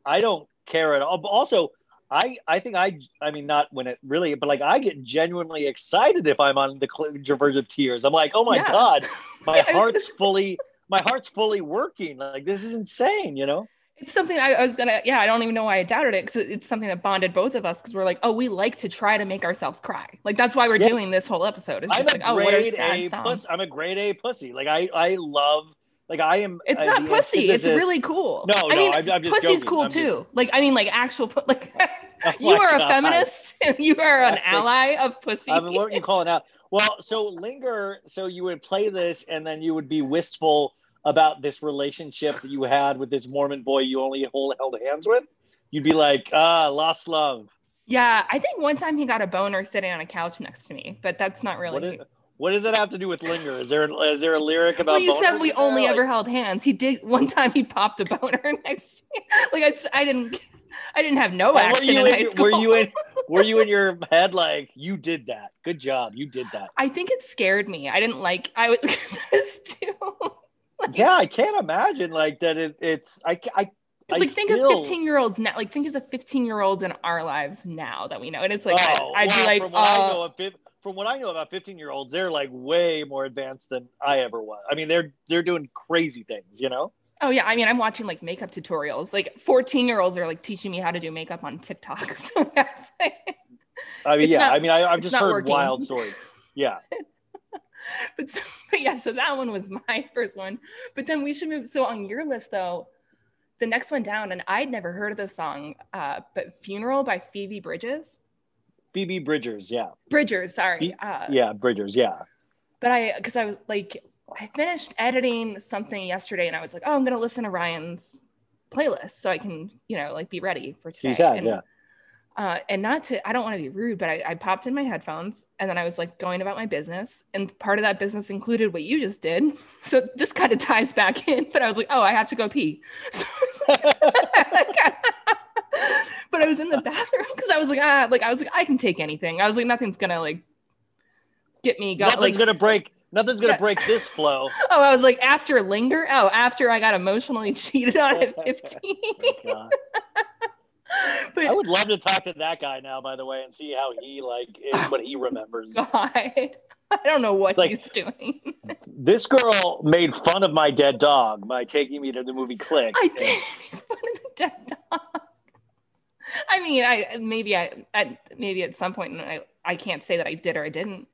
I don't care at all. But also, I I think I I mean not when it really, but like I get genuinely excited if I'm on the verge of tears. I'm like, oh my Yeah. god, my I was gonna heart's fully my heart's fully working. Like this is insane. You know. it's something I, I was gonna yeah i don't even know why i doubted it because it's something that bonded both of us because we're like oh we like to try to make ourselves cry like that's why we're Yeah. doing this whole episode it's I'm just a like oh what are sad A songs. I'm a grade A pussy. Like I I love. Like I am. it's uh, not pussy it's really cool No, i no, mean I'm- I'm just pussy's joking. cool I'm just- too like i mean like actual like Oh you are a God. feminist you are an ally of pussy I would you call it now? Well, so linger. So you would play this, and then you would be wistful about this relationship that you had with this Mormon boy you only hold, held hands with. You'd be like, ah, lost love. yeah i think one time he got a boner sitting on a couch next to me but that's not really is, what does that have to do with linger? Is there is there a lyric about? well, you said we there? only Like- ever held hands. He did one time. He popped a boner next to me. Like I, I didn't, I didn't have no action in in high school. Were you in? Were you in your head like you did that? Good job, you did that. I think it scared me. I didn't like. I was, I was too. Yeah, I can't imagine like that. It, it's I I. It's I like think still- of 15 year olds now. Like think of the 15 year olds in our lives now that we know. And it's like Oh, I, I'd well, be like, from what I uh, know of fif- from what I know about 15 year olds, they're like way more advanced than I ever was. I mean, they're they're doing crazy things, you know. oh yeah. I mean, I'm watching like makeup tutorials. Like 14 year olds are like teaching me how to do makeup on TikTok. So that's like, I mean, yeah. not- I mean, I, I've just heard working. wild stories. Yeah. but, so, but yeah, so that one was my first one. But then we should move. So on your list though, the next one down, and I'd never heard of this song, uh, but "Funeral" by Phoebe Bridges. Phoebe Bridgers. Yeah. Bridgers, sorry. Uh, Yeah. Bridgers. Yeah. But I, because I was like, I finished editing something yesterday, and I was like, oh, I'm gonna listen to Ryan's playlist so I can, you know, like be ready for today. Said, and, yeah. Uh, and not to, I don't want to be rude, but I, I popped in my headphones and then I was like going about my business. And part of that business included what you just did. So this kind of ties back in, but I was like, oh, I have to go pee. So I like, but I was in the bathroom because I was like, ah, like I was like, I can take anything. I was like, nothing's gonna like get me going. Nothing's Like, gonna break. Nothing's gonna Yeah. break this flow. oh, I was like, after linger. Oh, after I got emotionally cheated on at 15. Oh but I would love to talk to that guy now, by the way, and see how he like is, what he remembers. God, I don't know what Like- he's doing. This girl made fun of my dead dog by taking me to the movie Click. I did make fun of the dead dog. I mean, I maybe I at maybe at some point I I can't say that I did or I didn't.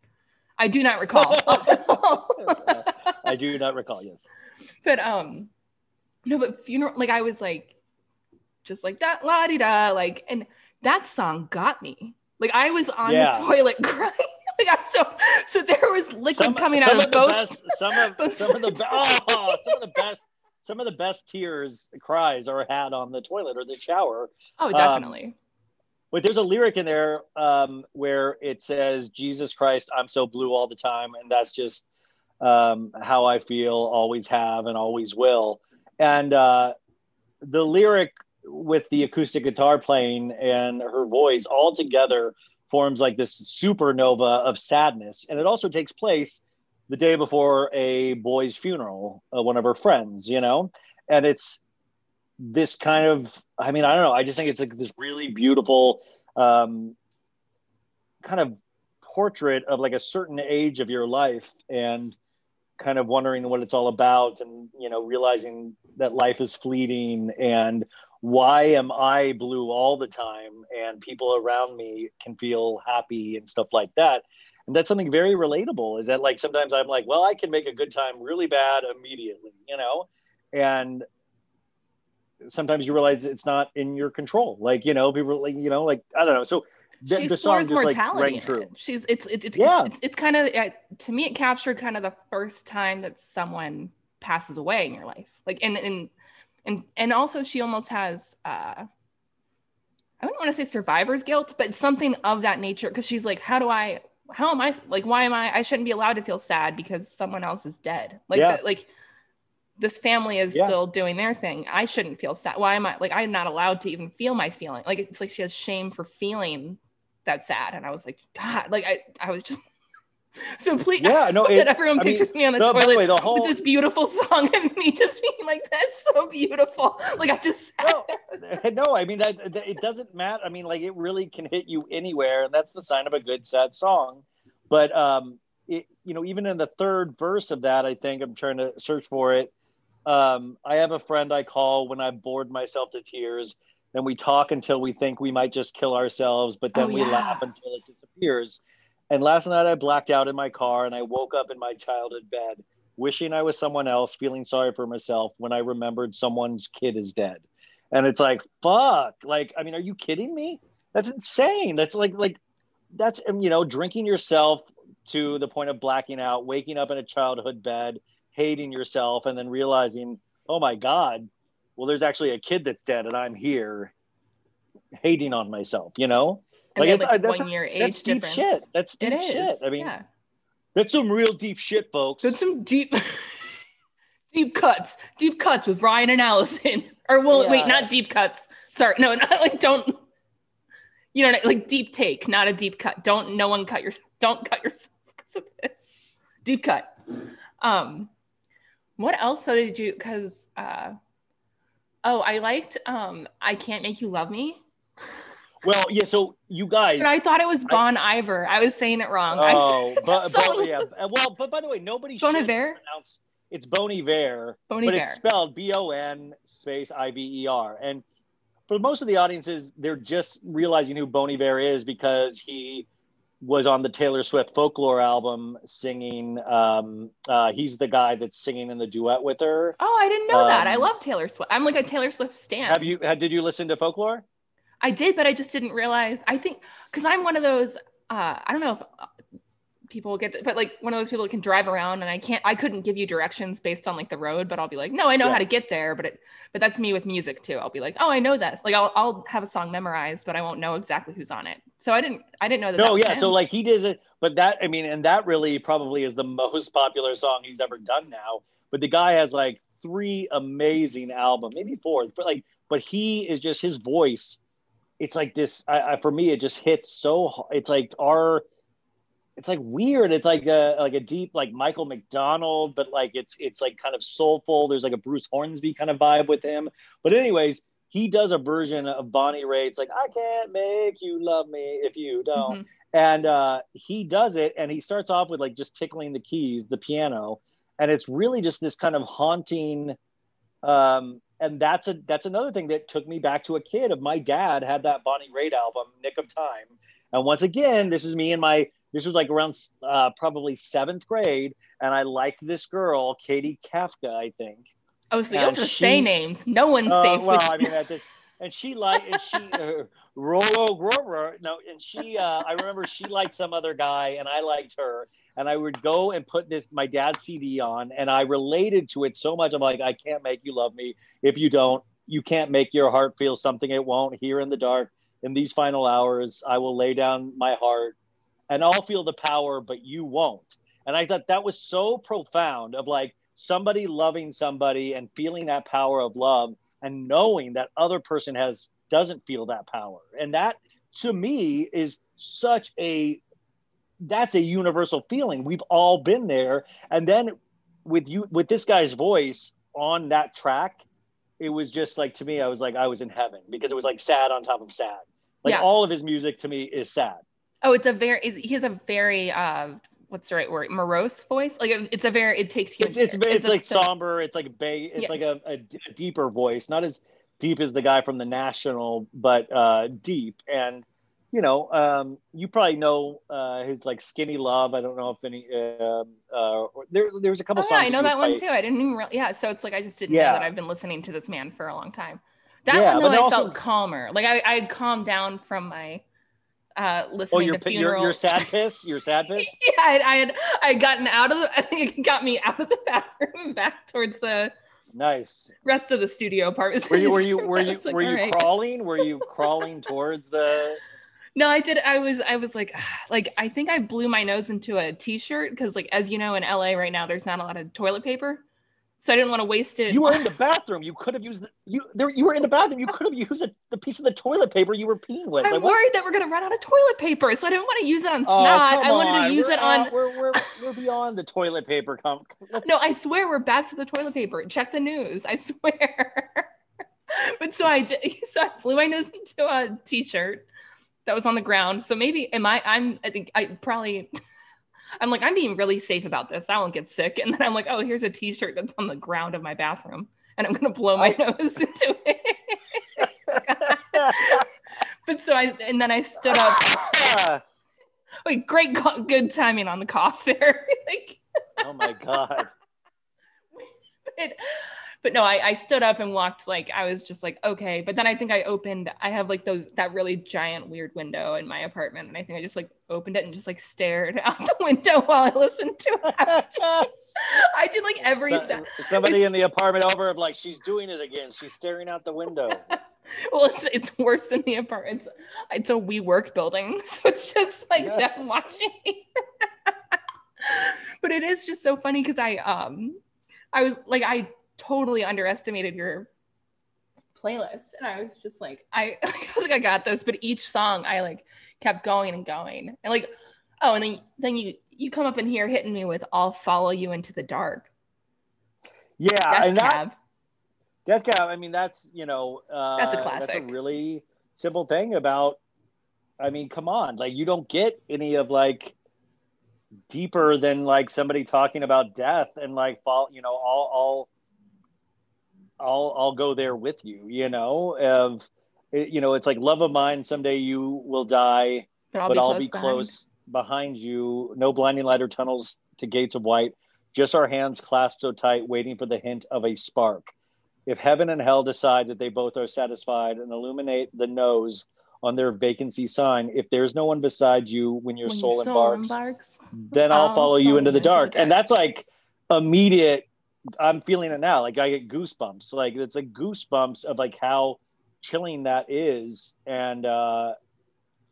I do not recall. I do not recall. Yes. but um, no, but funeral like I was like, just like that la di da like and that song got me. Like I was on Yeah. the toilet crying. like I so so there was liquid Some, coming some out of both. best, some of both some of the sides. be- oh, some of the best, some of the best tears, cries are had on the toilet or the shower. oh, definitely. But there's a lyric in there um, where it says, "Jesus Christ, I'm so blue all the time," and that's just um, how I feel, always have, and always will. And uh, the lyric with the acoustic guitar playing and her voice all together forms like this supernova of sadness. And it also takes place the day before a boy's funeral, uh, one of her friends, you know, and it's this kind of i mean i don't know i just think it's like this really beautiful um kind of portrait of like a certain age of your life and kind of wondering what it's all about and you know realizing that life is fleeting and why am i blue all the time and people around me can feel happy and stuff like that and that's something very relatable is that like sometimes i'm like well i can make a good time really bad immediately you know and sometimes you realize it's not in your control. Like, you know, people like, you know, like, I don't know. So the, she the song just like rang true. it. She's it's it's it's Yeah. it's, it's, kind of uh, to me it captured kind of the first time that someone passes away in your life. Like and and and and also she almost has uh I wouldn't want to say survivor's guilt, but something of that nature because she's like, how do I how am I like why am I I shouldn't be allowed to feel sad because someone else is dead. Like Yeah. the- like this family is Yeah. still doing their thing. I shouldn't feel sad. Why am I like I'm not allowed to even feel my feeling? Like it's like she has shame for feeling that sad. And I was like, God, like I I was just so please Yeah, no, that it, everyone I mean, pictures me on the the toilet way, the whole, with this beautiful song and me just being like, that's so beautiful. Like I just there. no, I mean, that, that- it doesn't matter. I mean, like, it really can hit you anywhere. And that's the sign of a good, sad song. But, um, it, you know, even in the third verse of that, I think I'm trying to search for it. Um, I have a friend I call when I'm bored myself to tears. Then we talk until we think we might just kill ourselves, but then Oh, we laugh until it disappears. And last night I blacked out in my car and I woke up in my childhood bed, wishing I was someone else, feeling sorry for myself when I remembered someone's kid is dead. And it's like, fuck. Like, I mean, are you kidding me? That's insane. That's like, like, that's, um, you know, drinking yourself to the point of blacking out, waking up in a childhood bed, hating yourself, and then realizing, oh my God, well, there's actually a kid that's dead and I'm here hating on myself, you know? Like, had, like that's- one year That's age deep difference. shit. That's deep It is. shit. I mean, yeah. that's some real deep shit, folks. That's some deep deep cuts. Deep cuts with Ryan and Allison. Or well, wait, not deep cuts. Sorry, no, not like don't you know like deep take, not a deep cut. Don't no one cut your don't cut yourself because of this. Deep cut. Um what else so did you because uh oh I liked um I Can't Make You Love Me. Well, yeah. So you guys, But I thought it was Bon Iver. I was saying it wrong. I oh, but, the but yeah. Well, but by the way, nobody Bon should Iver? pronounce it's Bon Iver, Bon but Iver. it's spelled B O N space I V E R. And for most of the audiences, they're just realizing who Bon Iver is because he was on the Taylor Swift folklore album singing. Um, uh, he's the guy that's singing in the duet with her. Oh, I didn't know that. I Um, love Taylor Swift. I'm like a Taylor Swift stan. Have you? Had, did you listen to folklore? I did, but I just didn't realize. I think because I'm one of those. Uh, I don't know if uh, people get, but like one of those people that can drive around, and I can't. I couldn't give you directions based on like the road, but I'll be like, no, I know Yeah. how to get there. But it, but that's me with music too. I'll be like, oh, I know this. Like I'll I'll have a song memorized, but I won't know exactly who's on it. So I didn't I didn't know that. that No, was yeah. him. So like he does it, but that I mean, and that really probably is the most popular song he's ever done now. But the guy has like three amazing albums, maybe four, but like, but he is just his voice. It's like this. I, I for me, it just hits so. It's like our. It's like weird. It's like a like a deep like Michael McDonald, but like it's it's like kind of soulful. There's like a Bruce Hornsby kind of vibe with him. But anyways, he does a version of Bonnie Raitt. It's like I can't make you love me if you don't Mhm. and uh, he does it and he starts off with like just tickling the keys the piano and it's really just this kind of haunting um, and that's a that's another thing that took me back to a kid of my dad had that bonnie raitt album nick of time and once again this is me and my this was like around uh, probably seventh grade and i liked this girl katie kafka i think Oh, so you'll just say names. No one's uh, safe. well, with I mean, at this, and she liked and she uh, Rolo Grover. No, and she uh, I remember she liked some other guy, and I liked her. And I would go and put this my dad's CD on, and I related to it so much. I'm like, I can't make you love me if you don't. You can't make your heart feel something it won't. Here in the dark, in these final hours, I will lay down my heart, and I'll feel the power, but you won't. And I thought that was so profound. Of like somebody loving somebody and feeling that power of love and knowing that other person has doesn't feel that power and that to me is such a that's a universal feeling we've all been there and then with you with this guy's voice on that track it was just like to me i was like i was in heaven because it was like sad on top of sad like Yeah. all of his music to me is sad Oh, it's a very. He has a very. uh What's the right word? Morose voice. Like it's a very. It takes you. it's it's, it's, a- like the- somber it's like bay it's Yeah, like a, a a deeper voice not as deep as the guy from the national but uh deep and you know um you probably know uh his like skinny love i don't know if any um uh there was a couple Oh yeah, I know you that one too. I didn't even. Re- yeah, so it's like I just didn't Yeah. know that I've been listening to this man for a long time. That Yeah, one though, I also- felt calmer. Like I, I had calmed down from my uh oh your to your funeral. your sad piss your sad piss yeah, I, had- I had I had gotten out of the. I think it got me out of the bathroom back towards the nice rest of the studio apartment. were you were you were you was like, were you "All right." crawling were you crawling towards the No, I did. I was, I was like, like I think I blew my nose into a t-shirt because, like, as you know, in LA right now, there's not a lot of toilet paper, so I didn't want to waste it. you were in the bathroom you could have used the, you there you were in the bathroom you could have used the, the piece of the toilet paper you were peeing with I'm Like, worried that we're gonna run out of toilet paper, so I didn't want to use it on Oh, snot. I wanted on. to use We're it on. We're, we're, we're beyond the toilet paper. Come, let's- No, I swear we're back to the toilet paper. Check the news. I swear. but so I so I blew my nose into a t-shirt that was on the ground. So maybe am I? I'm. I think I probably. I'm like I'm being really safe about this. I won't get sick. And then I'm like, oh, here's a t-shirt that's on the ground of my bathroom, and I'm gonna blow my nose into it. but so I and then I stood up. Wait, great, good timing on the cough there. like, oh my god! but, but no, I, I stood up and walked like I was just like okay. But then I think I opened. I have like those that really giant weird window in my apartment, and I think I just like opened it and just like stared out the window while I listened to it. I, did like every So- sound. somebody in the apartment over, of like she's doing it again. She's staring out the window. Well, it's it's worse than the apartment. It's, it's a we work building, so it's just like Yeah. them watching. but it is just so funny because I um I was like I totally underestimated your playlist, and I was just like I, I was like I got this, but each song I like kept going and going, and like oh, and then then you you come up in here hitting me with "I'll follow you into the dark." Yeah, Death and that Cab. Death Cab. I mean, that's you know, uh, That's a That's a classic. really simple thing about. I mean, come on, like you don't get any of like deeper than like somebody talking about death and like fall. You know, I'll I'll I'll I'll go there with you. You know, of you know, it's like love of mine. Someday you will die. but I'll but be I'll close. be behind. close behind you. No blinding light or tunnels to gates of white, just our hands clasped so tight, waiting for the hint of a spark. If heaven and hell decide that they both are satisfied and illuminate the nose on their vacancy sign, if there's no one beside you when your When soul, embarks, embarks. then I'll, I'll follow you into the dark. And that's like immediate. I'm feeling it now. Like I get goosebumps. Like it's like goosebumps of like how chilling that is. And uh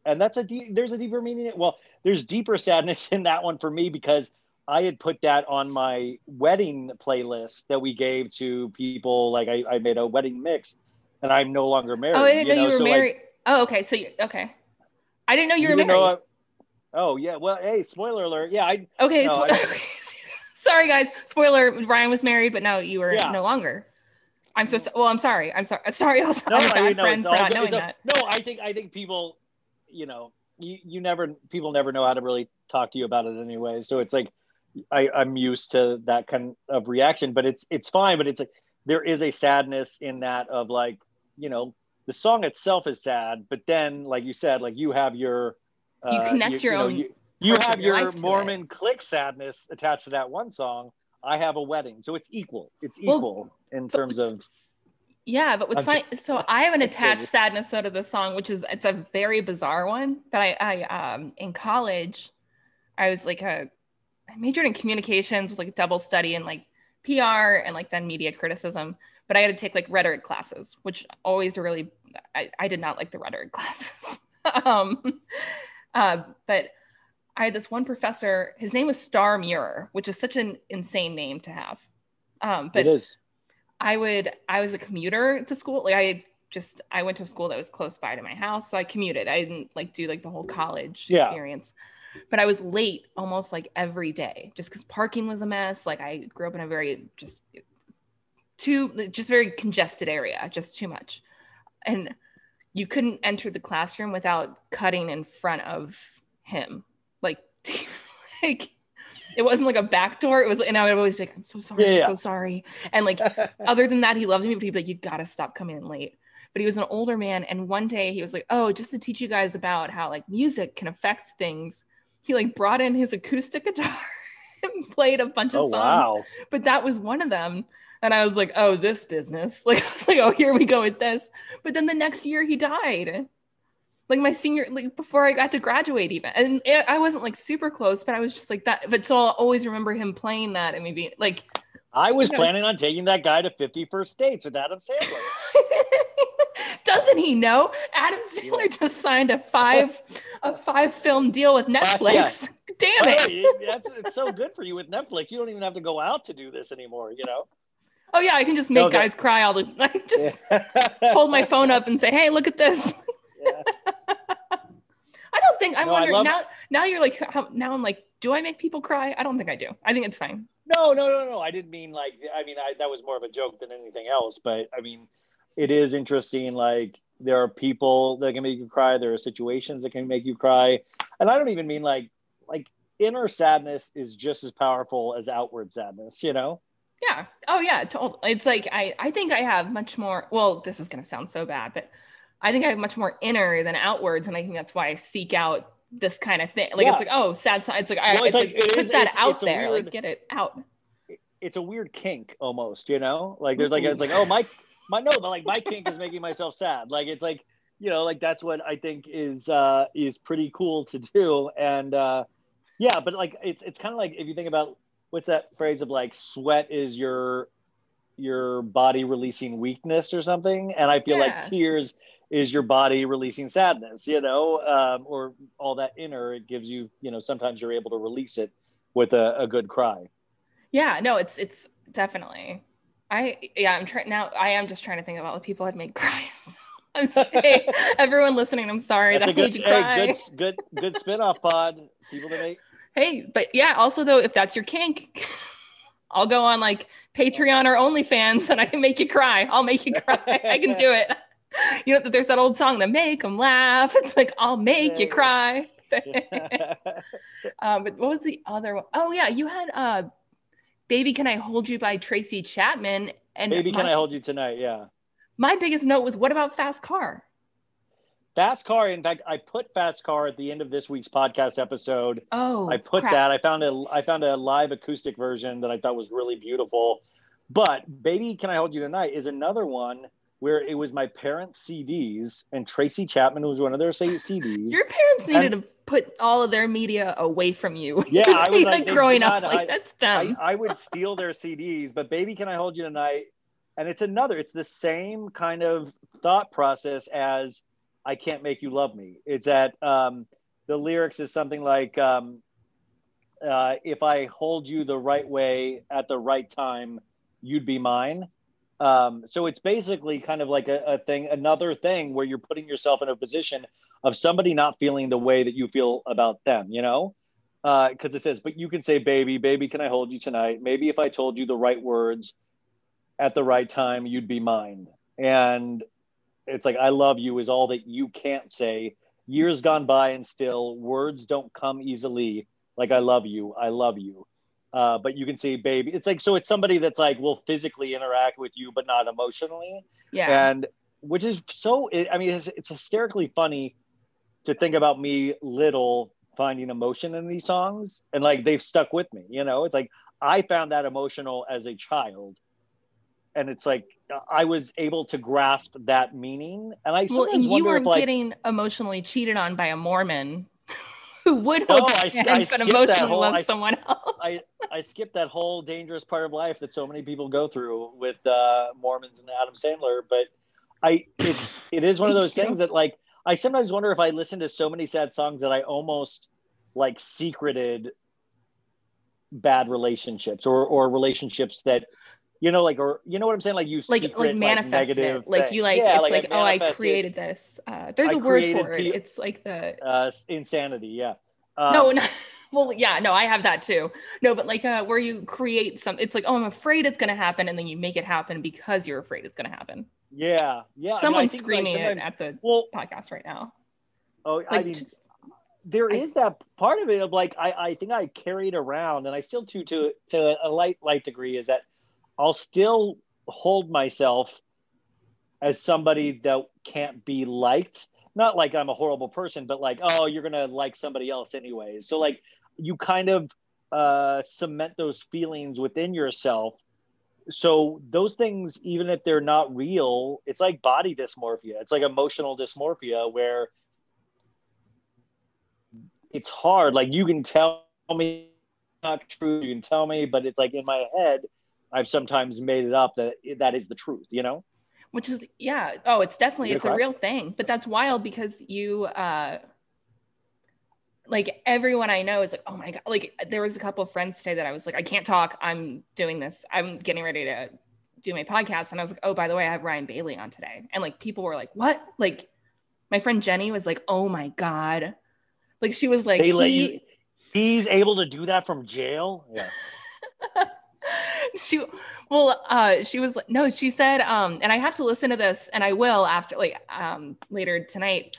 and that's a deep, there's a deeper meaning. Well, there's deeper sadness in that one for me because I had put that on my wedding playlist that we gave to people. Like I, I made a wedding mix, and I'm no longer married. Oh, I didn't know, you were so, like, married. oh, okay. So you okay. I didn't know you, were married. I- oh yeah. Well, hey, spoiler alert. Yeah, I okay. no, so- I- sorry, guys. Spoiler: Ryan was married, but now you were Yeah. no longer. I'm so well. I'm sorry. I'm sorry. Sorry, I was no, I'm a I bad mean, friend it's for not knowing It's that. No, I think I think people, you know, you, you never people never know how to really talk to you about it anyway. So it's like I, I'm used to that kind of reaction, but it's it's fine. But it's like there is a sadness in that of like, you know, the song itself is sad, but then like you said, like you have your You uh, connect your know, own you, you have your. Mormon click sadness attached to that one song. I have a wedding, so it's equal. It's Well, equal in terms of Yeah, but what's I'm funny, so I have an attached sadness though to the song, which is it's a very bizarre one. But I, I um in college, I was like a I majored in communications with like double study in like PR and like then media criticism. But I had to take like rhetoric classes, which always really I, I did not like the rhetoric classes. um uh, but I had this one professor, his name was Star Muir, which is such an insane name to have. Um, but it is. I would I was a commuter to school. Like I just I went to a school that was close by to my house, so I commuted. I didn't like do like the whole college Yeah. experience. But I was late almost like every day just cuz parking was a mess. Like I grew up in a very just too just very congested area, just too much. And you couldn't enter the classroom without cutting in front of him. Like like it wasn't like a back door. It was, and I would always be like, I'm so sorry. Yeah, I'm so sorry. And like, other than that, he loved me, but he'd be like, you gotta stop coming in late. But he was an older man. And one day he was like, oh, just to teach you guys about how like music can affect things, he like brought in his acoustic guitar and played a bunch of oh songs. wow. But that was one of them. And I was like, oh, this business. Like, I was like, oh, here we go with this. But then the next year he died. Like my senior, like before I got to graduate, even. And it, I wasn't like super close, but I was just like that. But so I'll always remember him playing that and maybe like, I was planning on taking that guy to 51st dates with Adam Sandler. doesn't he know? Adam Sandler just signed a five, a five film deal with Netflix. Damn By it. that's, it's so good for you with Netflix. You don't even have to go out to do this anymore, you know? Oh yeah, I can just make No, guys cry all the like just Yeah. hold my phone up and say, "Hey, look at this." Think I'm No, wondering love- now. Now you're like, how, now I'm like, do I make people cry? I don't think I do. I think it's fine. No, no, no, no. I didn't mean like. I mean, I, that was more of a joke than anything else. But I mean, it is interesting. Like there are people that can make you cry. There are situations that can make you cry, and I don't even mean like like inner sadness is just as powerful as outward sadness. You know? Yeah. Oh yeah. Totally. It's like I I think I have much more. Well, this is gonna sound so bad, but I think I have much more inner than outwards, and I think that's why I seek out this kind of thing. Like Yeah. it's like, oh, sad. song. It's like, I, Well, it's it's like, like- it put is- that it's- out it's there, weird- like get it out. It's a weird kink almost. You know? Like there's like it's like oh my my no, but like my kink is making myself sad. Like it's like you know like that's what I think is uh is pretty cool to do. And uh yeah, but like it's it's kind of like if you think about what's that phrase of like sweat is your your body releasing weakness or something and i feel Yeah. like tears is your body releasing sadness you know um, or all that inner it gives you you know sometimes you're able to release it with a, a good cry Yeah, no, it's it's definitely. I yeah, I'm trying now. I am just trying to think about the people I've made cry. I'm sorry, everyone listening. I'm sorry that's that I made good you cry. hey, good good good spin-off pod people that make Hey, but yeah, also though, if that's your kink, I'll go on like Patreon or OnlyFans and I can make you cry. I'll make you cry. I can do it. You know, there's that old song, "The Make Them Laugh." It's like I'll make you cry. um, but what was the other one? Oh yeah, you had uh, "Baby Can I Hold You" by Tracy Chapman. And baby can i hold you tonight yeah my biggest note was, "What about Fast Car?" fast car in fact i put fast car at the end of this week's podcast episode Oh, I put crap. that. I found a I found a live acoustic version that I thought was really beautiful. But Baby Can I Hold You Tonight is another one where it was my parents' CDs and Tracy Chapman was one of their CDs. Your parents needed to put all of their media away from you. Yeah, I was like, like, growing up, like hide- that's I, them. I would steal their CDs, but Baby Can I Hold You Tonight and it's another it's the same kind of thought process as I Can't Make You Love Me. It's that um, the lyrics is something like um, uh, if I hold you the right way at the right time, you'd be mine. Um, so it's basically kind of like a, a thing, another thing where you're putting yourself in a position of somebody not feeling the way that you feel about them, you know? Because it says, but you can say, baby, baby, can I hold you tonight? Maybe if I told you the right words at the right time, you'd be mine. And it's like, I love you is all that you can't say. Years gone by and still words don't come easily. Like, I love you. I love you. Uh, but you can say, baby. It's like, so it's somebody that's like, will physically interact with you, but not emotionally Yeah. and which is so i mean it's, it's hysterically funny to think about me little finding emotion in these songs and like they've stuck with me you know it's like i found that emotional as a child and it's like I was able to grasp that meaning, and I Well, and you were like getting emotionally cheated on by a Mormon who would No, hold I your s- hand, I but skipped that emotionally whole- loves I someone else. I I skipped that whole dangerous part of life that so many people go through with uh, Mormons and Adam Sandler. But I it's it is one of those things that like I sometimes wonder if I listen to so many sad songs that I almost like secreted bad relationships or or relationships that you know like or you know what I'm saying like you like secret, like manifested negative it. Like thing. you like Yeah, it's like, oh I created this. Uh, there's I a word for it. pe- It's like the uh, insanity. Yeah. Um, no, no. Well, yeah, no, I have that too. No, but like uh, where you create some, it's like, oh, I'm afraid it's gonna happen, and then you make it happen because you're afraid it's gonna happen. Yeah. Yeah. I mean, I Someone's think, like, screaming it at the Well, podcast right now. oh, I mean, just, there is that part of it of like I, I think I carried around and I still do to to a light light degree is that I'll still hold myself as somebody that can't be liked. Not like I'm a horrible person, but like, oh, you're gonna like somebody else anyways. So like you kind of uh cement those feelings within yourself. So those things, even if they're not real, it's like body dysmorphia. It's like emotional dysmorphia where it's hard. Like you can tell me not true. You can tell me, but it's like in my head, I've sometimes made it up that that is the truth. You know? which is yeah. Oh, it's definitely it's a real thing. But that's wild because you uh like everyone I know is like, oh my god. Like there was a couple of friends today that I was like, I can't talk. I'm doing this. I'm getting ready to do my podcast. And I was like, oh, by the way, I have Ryan Bailey on today. And like people were like, what? Like my friend Jenny was like, oh my God. Like she was like, he, you- He's able to do that from jail. Yeah. she well uh she was like no she said um and i have to listen to this and i will after like um later tonight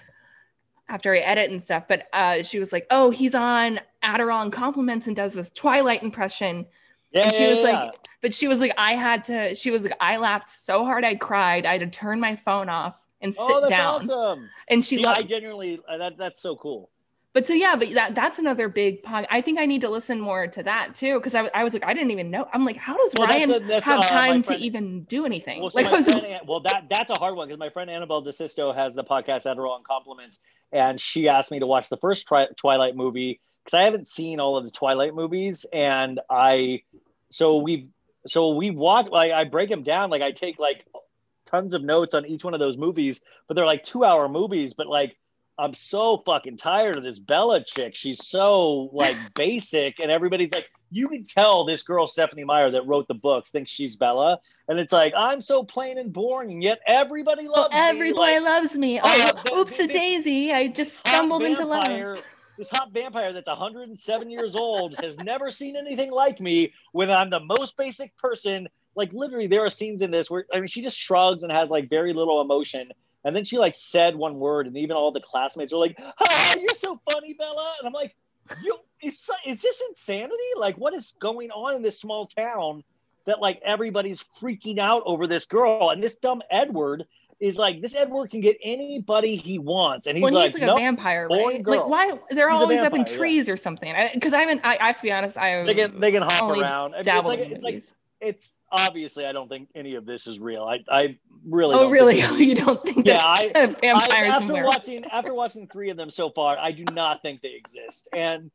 after i edit and stuff but uh she was like oh he's on adderall and compliments and does this twilight impression Yeah. and she yeah, was yeah. like but she was like i had to she was like i laughed so hard i cried i had to turn my phone off and sit oh, that's down awesome. and she See, loved I genuinely uh, that that's so cool. But so yeah, but that that's another big pod. I think I need to listen more to that too because I, I was like I didn't even know. I'm like, how does Well, that's Ryan a- that's, have uh, time to even do anything? Well, so like was friend, well, that that's a hard one because my friend Annabelle DeSisto has the podcast Adderall and Compliments, and she asked me to watch the first tri- Twilight movie because I haven't seen all of the Twilight movies, and I so we so we watch like I break them down like I take like tons of notes on each one of those movies, but they're like two hour movies, but like. I'm so fucking tired of this Bella chick. She's so like basic, and everybody's like, you can tell this girl Stephenie Meyer that wrote the books thinks she's Bella, and it's like I'm so plain and boring, and yet everybody loves me. everybody Like, loves me. oh, Oh, oops a daisy! I just stumbled into love. This hot vampire that's 107 years old has never seen anything like me. When I'm the most basic person, like literally, there are scenes in this where I mean, she just shrugs and has like very little emotion. And then she like said one word, and even all the classmates were like, "Ah, you're so funny, Bella." And I'm like, "You is is this insanity? Like, what is going on in this small town that like everybody's freaking out over this girl?" And this dumb Edward is like, this Edward can get anybody he wants, and he's Well, like, he's like "Nope, a vampire, right? Like why they're He's always up in vampire, yeah. trees or something? Because I, haven't. I, I have to be honest. I they can they can hop around. Mean, it's like in it's like. It's obviously I don't think any of this is real. I I really oh, really? think you don't think Yeah, that I, I vampires and after watching after watching three of them so far, I do not think they exist, and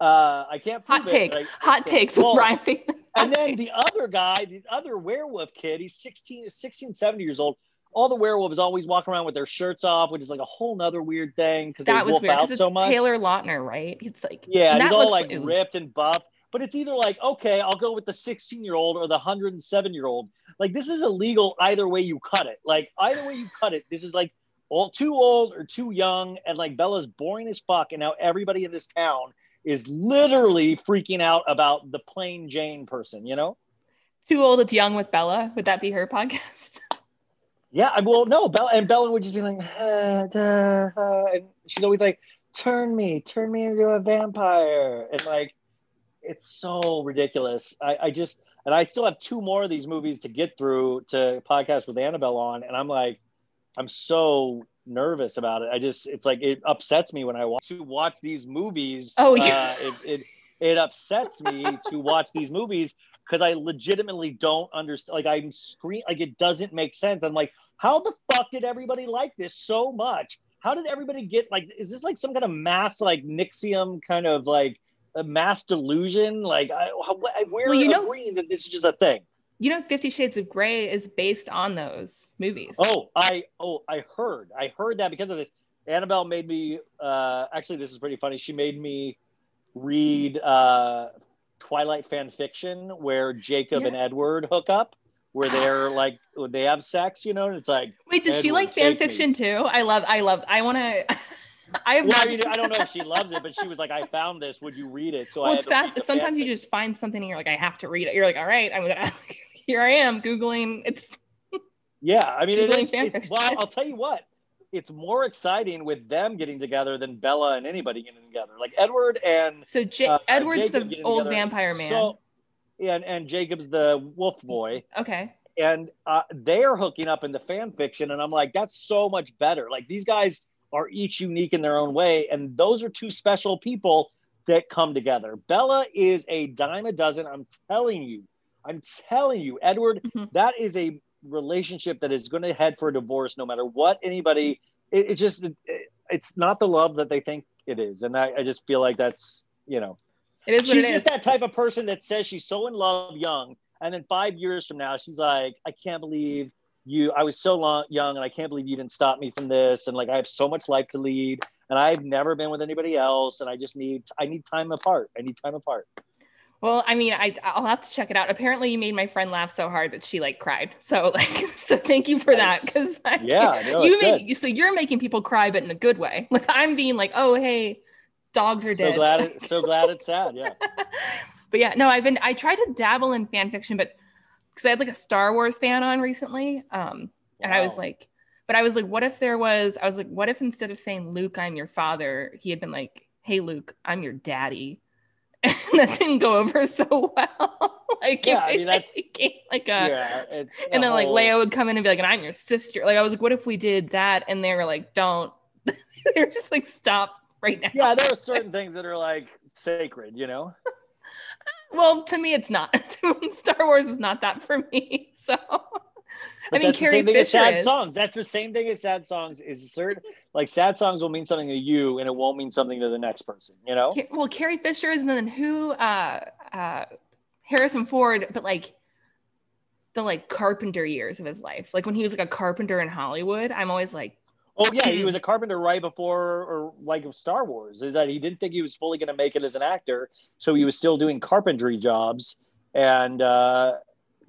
uh, I can't. Prove Hot it, take. but I- Hot takes Well, Ryan. And then the other guy, the other werewolf kid, he's 16, 16, 70 years old. All the werewolves always walk around with their shirts off, which is like a whole nother weird thing because they that was wolf weird out because it's so much. Taylor Lautner, right? It's like Yeah, he's all looks like ripped and buff. But it's either like, okay, I'll go with the 16 year old or the 107 year old. Like, this is illegal either way you cut it. Like, either way you cut it, this is like all too old or too young. And like, Bella's boring as fuck. And now everybody in this town is literally freaking out about the plain Jane person, you know? Too old, it's young with Bella. Would that be her podcast? Yeah, I- well, no, Bella and Bella would just be like, "Ah, duh, uh," and she's always like, "Turn me, turn me into a vampire," and like, it's so ridiculous. I, I just, and I still have two more of these movies to get through to podcast with Annabelle on, and I'm like, I'm so nervous about it. I just, it's like it upsets me when I want to watch these movies. Oh, uh, yeah. it, it it upsets me to watch these movies because I legitimately don't understand. Like I'm screen like it doesn't make sense. I'm like, how the fuck did everybody like this so much? How did everybody get like? Is this like some kind of mass like NXIVM kind of like a mass delusion? Like, I, I we're Well, you know- agreeing that this is just a thing. You know, Fifty Shades of Grey is based on those movies. Oh, I oh I heard I heard that because of this. Annabelle made me uh actually this is pretty funny. She made me read uh Twilight fan fiction where Jacob Yeah. and Edward hook up, where they're like they have sex, you know, and it's like Wait, does she like fan take me. fiction too? I love, I love, I want to. I have well. I mean, I don't know if she loves it, but she was like, I found this. Would you read it? So I well, it's fast. Sometimes you just find something and you're like, I have to read it. You're like, all right, I'm gonna. Here I am googling. It's Yeah, I mean, it Googling is. It's, well, I'll tell you what. It's more exciting with them getting together than Bella and anybody getting together. Like Edward and so J- uh, Edward's Jacob the old vampire man. So, and and Jacob's the wolf boy, okay. and uh, they're hooking up in the fan fiction, and I'm like, that's so much better. Like these guys are each unique in their own way, and those are two special people that come together. Bella is a dime a dozen. I'm telling you, I'm telling you, Edward, Mhm. that is a relationship that is going to head for a divorce no matter what anybody. It, it just it, it's not the love that they think it is, and I, I just feel like that's you know It is what she's it is. just that type of person that says she's so in love young, and then five years from now, she's like, I can't believe you. I was so long, young, and I can't believe you didn't stop me from this. And like, I have so much life to lead, and I've never been with anybody else, and I just need, I need time apart. I need time apart. Well, I mean, I I'll have to check it out. Apparently, you made my friend laugh so hard that she like cried. So like, so thank you for Nice. that because Yeah, no, you make good. so you're making people cry, but in a good way. Like I'm being like, oh hey, dogs are So dead. glad, it, so glad it's sad. Yeah. but yeah, no, I've been I tried to dabble in fan fiction, but because I had like a Star Wars fan on recently, um, and I was like, but I was like, what if there was? I was like, what if instead of saying Luke, I'm your father, he had been like, hey Luke, I'm your daddy. And that didn't go over so well. like, Yeah, I mean, that's- became like a, yeah. And then like whole- Leia would come in and be like, and I'm your sister. Like I was like, what if we did that? And they were like, don't. they were just like, stop right now. Yeah, there are certain things that are like sacred, you know. Well, to me, it's not. Star Wars is not that for me. So, But I mean, that's the Carrie same thing as sad is. songs. That's the same thing as sad songs. Is certain like sad songs will mean something to you, and it won't mean something to the next person. You know? Well, Carrie Fisher is, and then who? Uh, uh, Harrison Ford, but like the like carpenter years of his life, like when he was like a carpenter in Hollywood. I'm always like, Oh yeah, he Mhm. was a carpenter right before or like Star Wars. Is that he didn't think he was fully going to make it as an actor, so he was still doing carpentry jobs, and uh,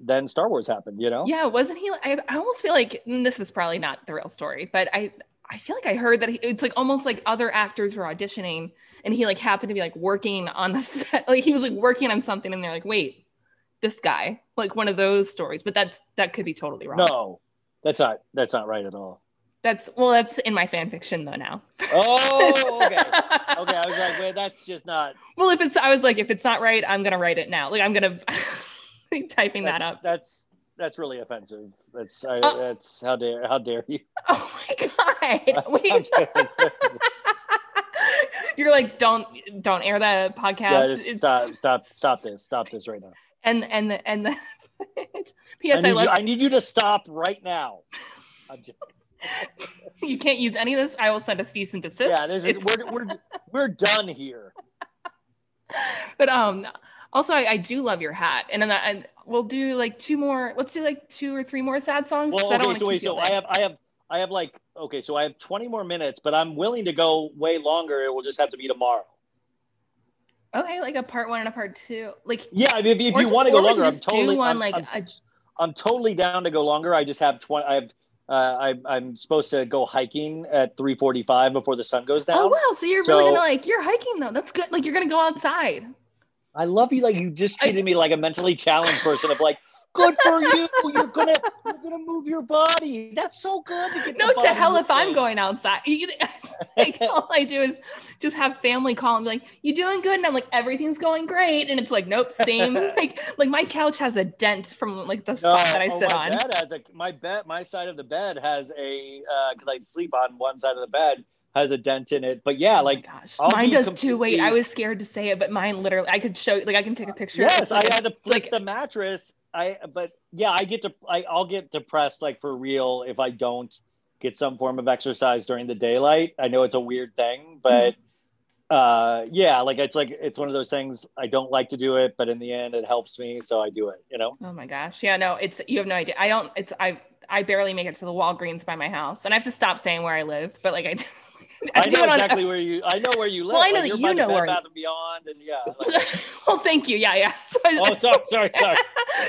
then Star Wars happened. You know? yeah, wasn't he? I, I almost feel like this is probably not the real story, but I I feel like I heard that he, it's like almost like other actors were auditioning, and he like happened to be like working on the set, like he was like working on something, and they're like, wait, this guy, like one of those stories. But that's that could be totally wrong. No, that's not that's not right at all. That's well, that's in my fan fiction though now. Oh, okay. Okay, I was like, wait, that's just not. well, if it's, I was like, if it's not right, I'm gonna write it now. Like I'm gonna typing that up. that's that's really offensive. That's I, Oh. that's how dare how dare you? Oh my god! Wait. You're like, don't don't air the podcast. It's- stop stop stop this stop this right now. And and the and the I P.S. need, I love you, I need you to stop right now. I'm just, you can't use any of this. I will send a cease and desist. yeah, this is we're, we're we're done here. but um, also I, I do love your hat, and then I, and we'll do like two more. Let's do like two or three more sad songs. Well, I okay, wanna so wait, so I have I have I have like okay, so I have 20 more minutes, but I'm willing to go way longer. It will just have to be tomorrow. okay, like a part one and a part two. Like Yeah, I mean, if, if you want to go longer, I'm totally one I'm, like I'm, a, I'm totally down to go longer. I just have 20. I have uh, I, I'm supposed to go hiking at 3:45 before the sun goes down. oh wow, so you're really gonna like you're hiking though. That's good. Like you're gonna go outside. I love you. Like you just I- treated me like a mentally challenged person. Of like, good for you. You're gonna you're gonna move your body. That's so good. To No, to hell if I'm going outside. You- like all I do is just have family call and be like, "You doing good?" And I'm like, "Everything's going great." And it's like, "Nope, same." like like my couch has a dent from like the No, spot that I oh, sit my on. Bed has a, my bed, my side of the bed has a uh, because I sleep on one side of the bed has a dent in it. But yeah, Oh like gosh, mine does too. Wait, I was scared to say it, but mine literally, I could show, like, I can take a picture. yes, I like a- had to flip like- the mattress. I but yeah, I get to I, I'll get depressed like for real if I don't get some form of exercise during the daylight. I know it's a weird thing, but uh yeah, like it's like it's one of those things I don't like to do it, but in the end it helps me, so I do it, you know. Oh my gosh. Yeah, no, it's you have no idea. I don't it's I I barely make it to the Walgreens by my house. And I have to stop saying where I live, but like I I I, know on exactly where you I know where you live. Well, I know Like, that you know where- Bath and Beyond and yeah. like- well, thank you. Yeah, yeah. So I- oh sorry, sorry, sorry.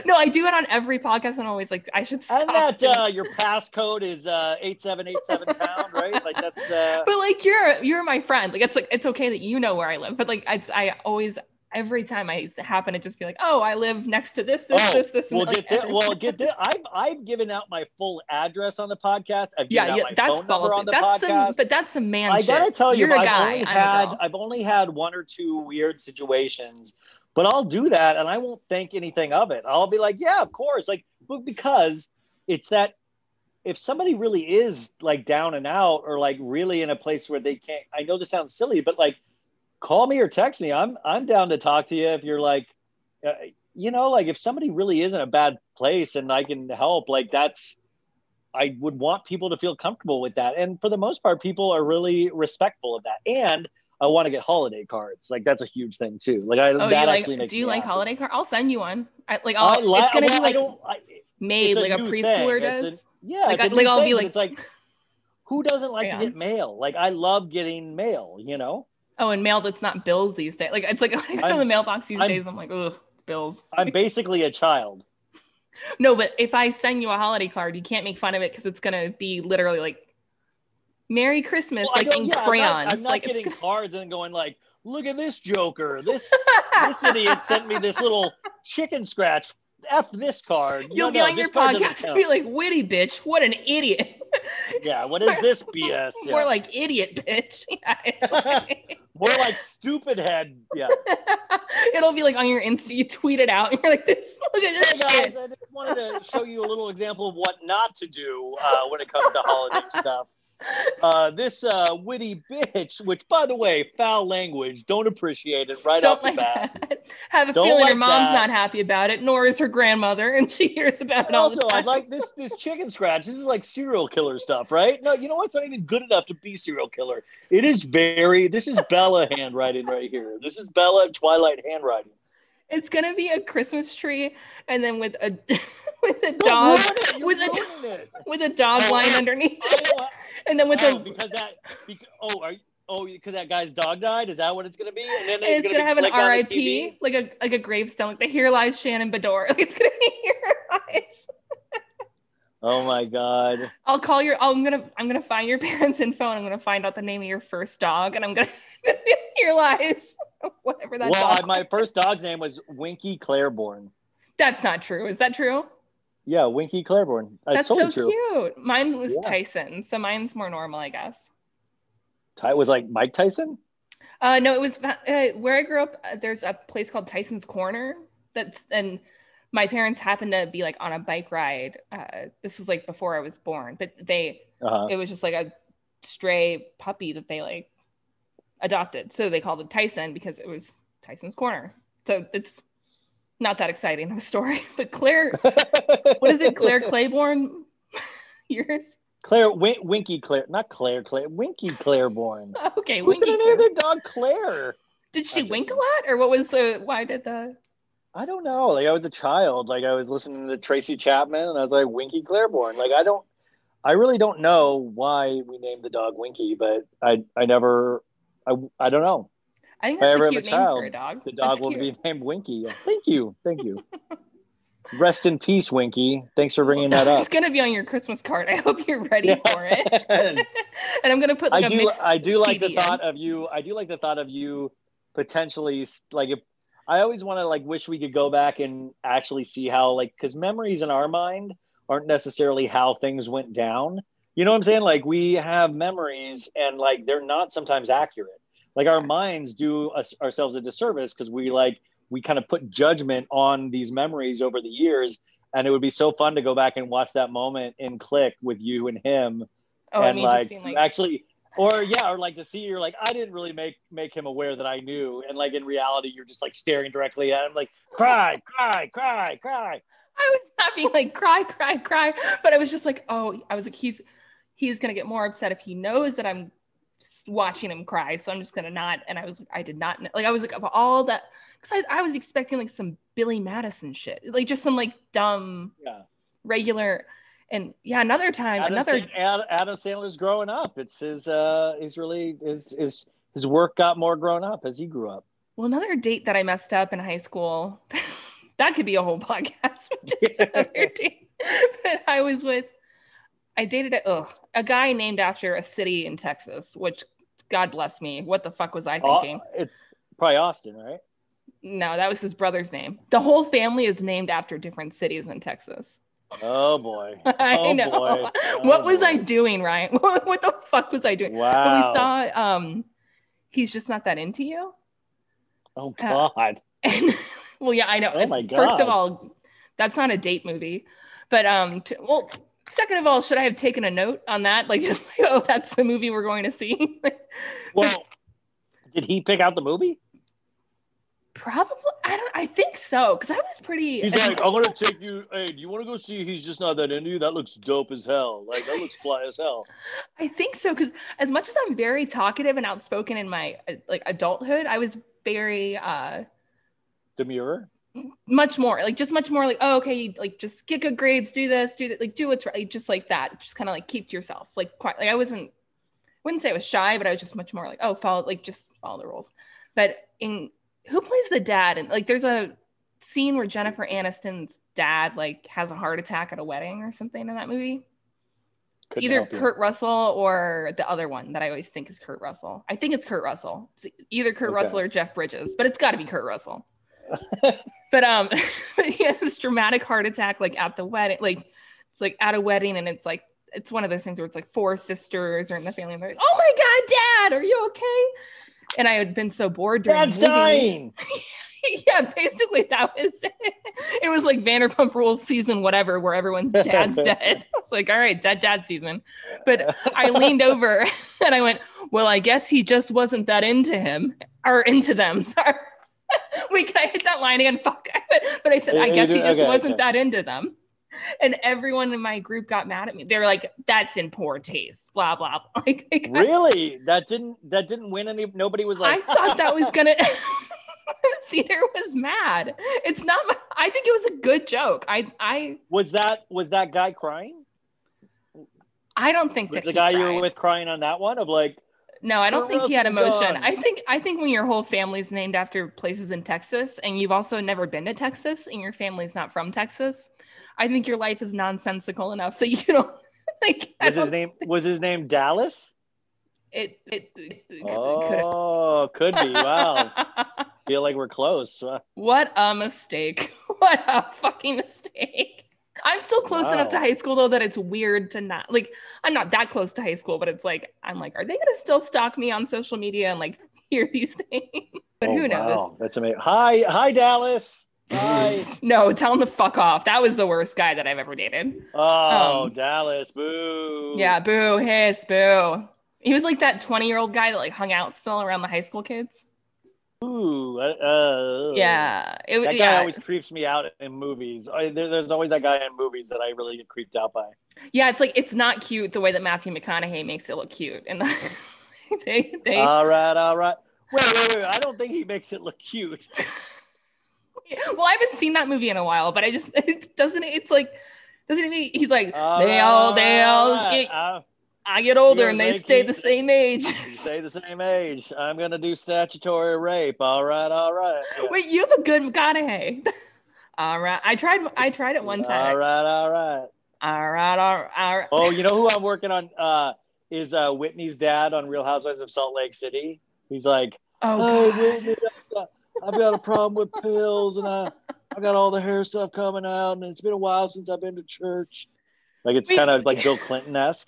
no, I do it on every podcast and I'm always like I should stop. And that uh, your passcode is uh eight seven eight seven pound, right? Like that's uh but like you're you're my friend. Like it's like it's okay that you know where I live, but like it's I always every time I happen to just be like, oh, I live next to this, this, Oh, this, this. and Well, like, get this. Well, get this. I've I've given out my full address on the podcast. I've given yeah, yeah, my that's phone number on the That's podcast. some, but that's a man I shit. gotta tell you, I've guy. only I'm had. I've only had one or two weird situations, but I'll do that and I won't think anything of it. I'll be like, yeah, of course, like, but because it's that if somebody really is like down and out or like really in a place where they can't, I know this sounds silly, but like, call me or text me. I'm I'm down to talk to you if you're like, uh, you know, like if somebody really is in a bad place and I can help, like that's. I would want people to feel comfortable with that. And for the most part, people are really respectful of that. And I want to get holiday cards. Like that's a huge thing too. Like I Oh, that actually like? makes Do you like happy. holiday card? I'll send you one. I like. I'll, I li- it's gonna well, be like I I, made like a preschooler thing. Does. yeah, Like, I- like, I'll be thing, but like- it's like who doesn't like to get mail? Like I love getting mail. You know, Oh, and mail that's not bills these days. Like it's like I go to the mailbox these I'm- days. I'm like, ugh, bills. I'm basically a child. No, but if I send you a holiday card, you can't make fun of it because it's gonna be literally like Merry Christmas, Well, like in yeah, I'm not- crayons. I'm not, like getting it's cards and going like, look at this joker. This this idiot sent me this little chicken scratch. F this card. You'll No, be no, on your card doesn't podcast and be like, witty bitch, what an idiot. Yeah, what is this BS? Yeah. More like idiot bitch. Yeah, like- More like stupid head. Yeah. It'll be like on your Insta, you tweet it out, and you're like, this look at this Hey guys. I just wanted to show you a little example of what not to do uh, when it comes to holiday stuff. Uh, this uh, witty bitch, which by the way, foul language, don't appreciate it right Don't off the bat. that. Have a Don't feeling like your mom's that. not happy about it, nor is her grandmother, and she hears about it And all the also, time. I'd like this this chicken scratch. This is like serial killer stuff, right? No, you know what? It's not even good enough to be serial killer. It is very. This is Bella handwriting right here. This is Bella Twilight handwriting. It's gonna be a Christmas tree, and then with a with a dog it. With a with a dog line underneath, I and then with oh, a because that. Because, oh, are you, oh, because that guy's dog died. Is that what it's gonna be? And then and it's gonna be have an the RIP, like a like a gravestone, like the here lies Shannon Bedore. Like it's gonna be here lies. Oh my god. I'll call your. I'm gonna. I'm gonna find your parents' info, and I'm gonna find out the name of your first dog, and I'm gonna. here lies. Whatever that well, my first dog's name was Winky Claiborne. That's not true. Is that true? Yeah, Winky Claiborne. That's so cute. Mine was Yeah. Tyson, so mine's more normal, I guess. Ty was like Mike Tyson. Uh, no, it was uh, where I grew up. Uh, there's a place called Tyson's Corner. That's and my parents happened to be like on a bike ride. Uh, this was like before I was born, but they Uh-huh. it was just like a stray puppy that they like adopted. So they called it Tyson because it was Tyson's Corner. So it's not that exciting of a story. But Claire, what is it? Claire Claiborne? Yours? Claire Win- Winky Claire, not Claire Claire, Winky Claiborne. Okay. Who's Winky name Claire. their dog Claire? Did she Okay. wink a lot, or what was the? Why did the? I don't know. Like I was a child. Like I was listening to Tracy Chapman, and I was like Winky Claiborne. Like I don't, I really don't know why we named the dog Winky, but I I never, I I don't know. I think that's ever a have a cute name for child, a dog. The dog That's will cute. be named Winky. Thank you, thank you. Rest in peace, Winky. Thanks for bringing that up. It's gonna be on your Christmas card. I hope you're ready for it. and I'm gonna put like I do I do like the CD in. thought of you I do like the thought of you potentially like if I always want to like wish we could go back and actually see how like cuz memories in our mind aren't necessarily how things went down. You know what I'm saying? Like we have memories and like they're not sometimes accurate. Like our minds do us, ourselves a disservice cuz we like we kind of put judgment on these memories over the years and it would be so fun to go back and watch that moment in click with you and him Oh, I and mean, like, just being like, actually or yeah, or like to see you're like, I didn't really make make him aware that I knew, and like in reality, you're just like staring directly at him, like cry, cry, cry, cry. I was not being like cry, cry, cry, but I was just like, oh, I was like, he's he's gonna get more upset if he knows that I'm watching him cry, so I'm just gonna not. And I was like, I did not know. like, I was like, of all that, because I, I was expecting like some Billy Madison shit, like just some like dumb, Yeah. regular. And yeah, another time, Adam, another Sand- Adam Sandler's growing up. It's his uh he's really his his his work got more grown up as he grew up. Well, another date that I messed up in high school. that could be a whole podcast. Just another date. But I was with, I dated a, ugh, a guy named after a city in Texas, which God bless me. What the fuck was I thinking? Au- it's probably Austin, right? No, that was his brother's name. The whole family is named after different cities in Texas. Oh boy. I Oh, know. boy. what Oh, was I doing, Ryan? what the fuck was I doing? But Wow. we saw um he's just not that into you. oh uh, God. And well, yeah, I know. Oh my god. First of all, that's not a date movie. But um, well, second of all, should I have taken a note on that? Like, just like, oh, that's the movie we're going to see. Well, did he pick out the movie? Probably, I don't. I think so because I was pretty. He's like, I'm gonna take you. Hey, do you want to go see? He's just not that into you. That looks dope as hell. Like that looks fly as hell. I think so because as much as I'm very talkative and outspoken in my uh, like adulthood, I was very uh Demure. Much more like just much more like oh okay you, like just get good grades do this do that like do what's right like, just like that. Just kind of like keep to yourself like quite like i wasn't wouldn't say i was shy but i was just much more like oh follow like just follow the rules. But in who plays the dad? And like there's a scene where jennifer aniston's dad like has a heart attack at a wedding or something in that movie. Either kurt russell or the other one that i always think is kurt russell. I think it's kurt russell. It's either kurt Okay. russell or jeff bridges but it's got to be kurt russell but um he has this dramatic heart attack like at the wedding like it's like at a wedding and it's like it's one of those things where it's like four sisters are in the family and they're like oh my god dad are you okay? And i had been so bored during Dad's dying. yeah basically that was it. it was like vanderpump rules season whatever where everyone's dad's dead. It's like all right dead dad season. But i leaned over and i went well i guess he just wasn't that into him or into them sorry Can I hit that line again? Fuck. But, I said, I guess he just okay, wasn't okay. that into them. And everyone in my group got mad at me. They were like, that's in poor taste, blah, blah. blah. Like, got- Really? That didn't that didn't win any. Nobody was like. I thought that was gonna. Theater was mad. It's not. My, I think it was a good joke. I. I. was that was that guy crying? I don't think Was that the he guy you were with crying on that one? Of like, No, I don't think he had else is emotion. gone? I think. I think when your whole family's named after places in Texas, and you've also never been to Texas, and your family's not from Texas, I think your life is nonsensical enough that you don't. Like, was his don't- name was his name Dallas? It. It. it, it could Oh, could be. Wow. Feel like we're close. What a mistake. What a fucking mistake. I'm still close enough to high school though that it's weird to not like I'm not that close to high school, but it's like I'm like, are they gonna still stalk me on social media and like hear these things? But oh, who knows? wow. That's amazing. Hi, hi, Dallas. Hi. No, tell him to fuck off. That was the worst guy that I've ever dated. Oh, Um, Dallas. Boo. Yeah, boo, hiss, boo. He was like that 20 year old guy that like hung out still around the high school kids. Ooh. Uh, Yeah. It That guy yeah. always creeps me out in movies. I, there, there's always that guy in movies that I really get creeped out by. Yeah, it's like it's not cute the way that Matthew McConaughey makes it look cute. And they they All right, all right. Wait, wait, wait. I don't think he makes it look cute. well, I haven't seen that movie in a while, but I just it doesn't it's like doesn't it he's like All they right, all they all right. get Uh, I get older and they stay the same age. stay the same age. I'm gonna do statutory rape. All right, all right. Yeah. Wait, you have a good McConaughey. all right. I tried I tried it one time. right, all right. All right, all right, all right. Oh, you know who I'm working on? Uh, is uh, Whitney's dad on Real Housewives of Salt Lake City? He's like, Oh, "Hey, God. Whitney, I've got, I've got a problem with pills, and I, I got all the hair stuff coming out, and it's been a while since I've been to church." Like it's kind of like Bill Clinton esque.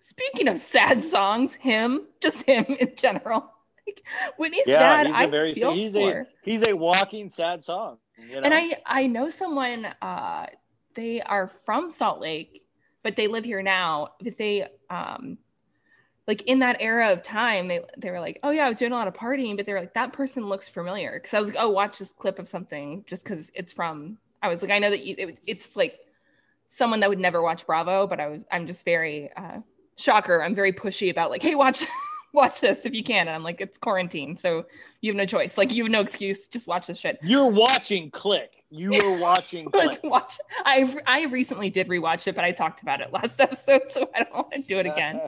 Speaking of sad songs, him, just him in general. Like, Whitney's Yeah, dad, he's a I very feel he's for. a he's a walking sad song. You know? And I I know someone uh they are from Salt Lake, but they live here now. But they um like in that era of time, they they were like, oh yeah, I was doing a lot of partying, but they were like, that person looks familiar because I was like, oh, watch this clip of something just because it's from. I was like, I know that you, it, it's like someone that would never watch Bravo, but I was I'm just very uh, shocker. I'm very pushy about like, hey, watch watch this if you can. And I'm like, it's quarantine, so you have no choice. Like you have no excuse. Just watch this shit. You're watching Click. You were watching Let's Click. watch. I I recently did rewatch it, but I talked about it last episode, so I don't want to do it again.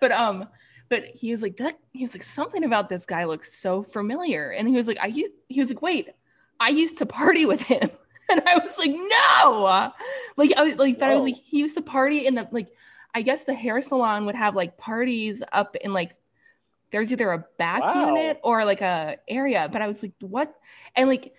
but um, but he was like that. He was like something about this guy looks so familiar, and he was like, I he was like, wait, I used to party with him, and I was like, no, like I was like, that. I was like, he used to party in the like, I guess the hair salon would have like parties up in like. There's either a back Wow. unit or like a area, but I was like, what? And like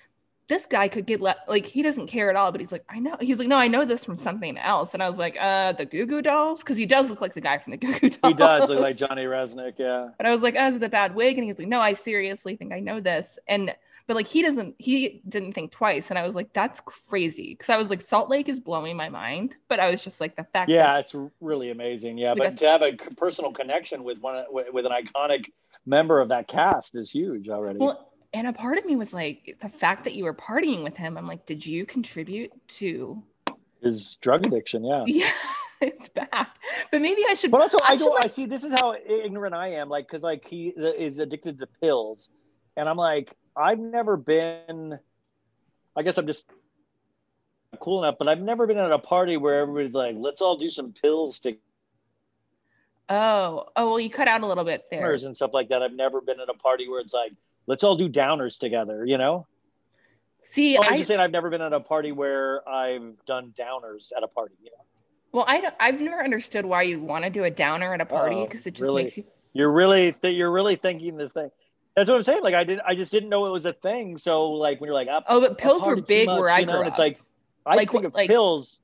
this guy could get le- like he doesn't care at all but he's like i know he's like no i know this from something else and i was like uh the goo goo dolls because he does look like the guy from the goo goo dolls He does look like Johnny Rzeznik. Yeah. but i was like oh is it the bad wig and he's like no i seriously think i know this and but like he doesn't he didn't think twice and i was like that's crazy because i was like salt lake is blowing my mind but i was just like the fact Yeah, it's really amazing. Yeah, Like but a- to have a personal connection with one with, with an iconic member of that cast is huge already. well and a part of me was like the fact that you were partying with him i'm like did you contribute to His drug addiction. Yeah. yeah it's bad but maybe i should But also, I should, don't. I see. This is how ignorant I am. Like, because like he is addicted to pills, and I'm like, I've never been. I guess I'm just cool enough, but I've never been at a party where everybody's like, "Let's all do some pills together." Oh, oh well, you cut out a little bit there. and stuff like that. I've never been at a party where it's like, "Let's all do downers together." You know. See, Oh, I'm I just saying I've never been at a party where I've done downers at a party. You know? well, I don't, I've never understood why you'd want to do a downer at a party oh, because it just really? makes you. You're really th- you're really thinking this thing. That's what I'm saying. Like I did, I just didn't know it was a thing. So like when you're like, Oh, but pills were big much, where I grew know, and up. It's like I Like, think of like- pills.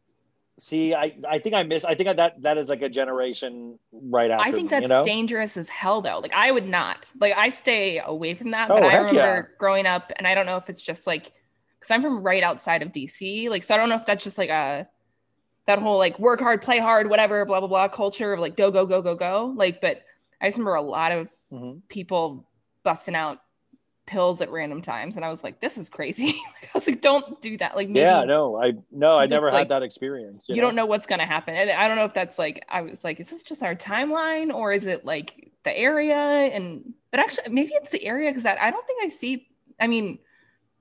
See, I I think I miss. I think that that is like a generation right after. I think that's you know? dangerous as hell, though. Like I would not. Like I stay away from that. Oh, but I remember growing up, and I don't know if it's just like because I'm from right outside of DC. Like so, I don't know if that's just like a that whole like work hard, play hard, whatever, blah blah blah culture of like go go go go go. Like, but I just remember a lot of Mhm. people busting out pills at random times. And i was like this is crazy. Like, i was like don't do that. Like maybe Yeah, no, I no, I never had like- that experience. you, don't know? what's going to happen. And i don't know if that's like i was like is this just our timeline or is it like the area? And but actually maybe it's the area because i don't think i see i mean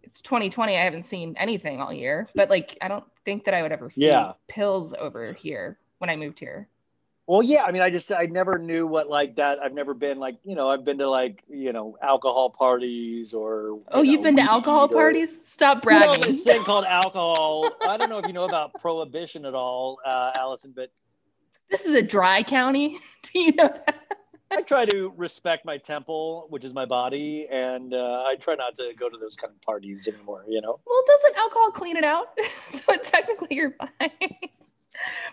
it's 2020 i haven't seen anything all year but like i don't think that i would ever see Yeah. pills over here when i moved here Well, yeah, I mean, I just I never knew what like that. I've never been like you know I've been to like you know alcohol parties or. oh you you've been to alcohol or- parties stop You know bragging this thing called alcohol. I don't know if you know about prohibition at all, uh, Allison, but this is a dry county do you know that I try to respect my temple, which is my body, and uh, I try not to go to those kind of parties anymore. You know. Well, doesn't alcohol clean it out? so technically you're fine.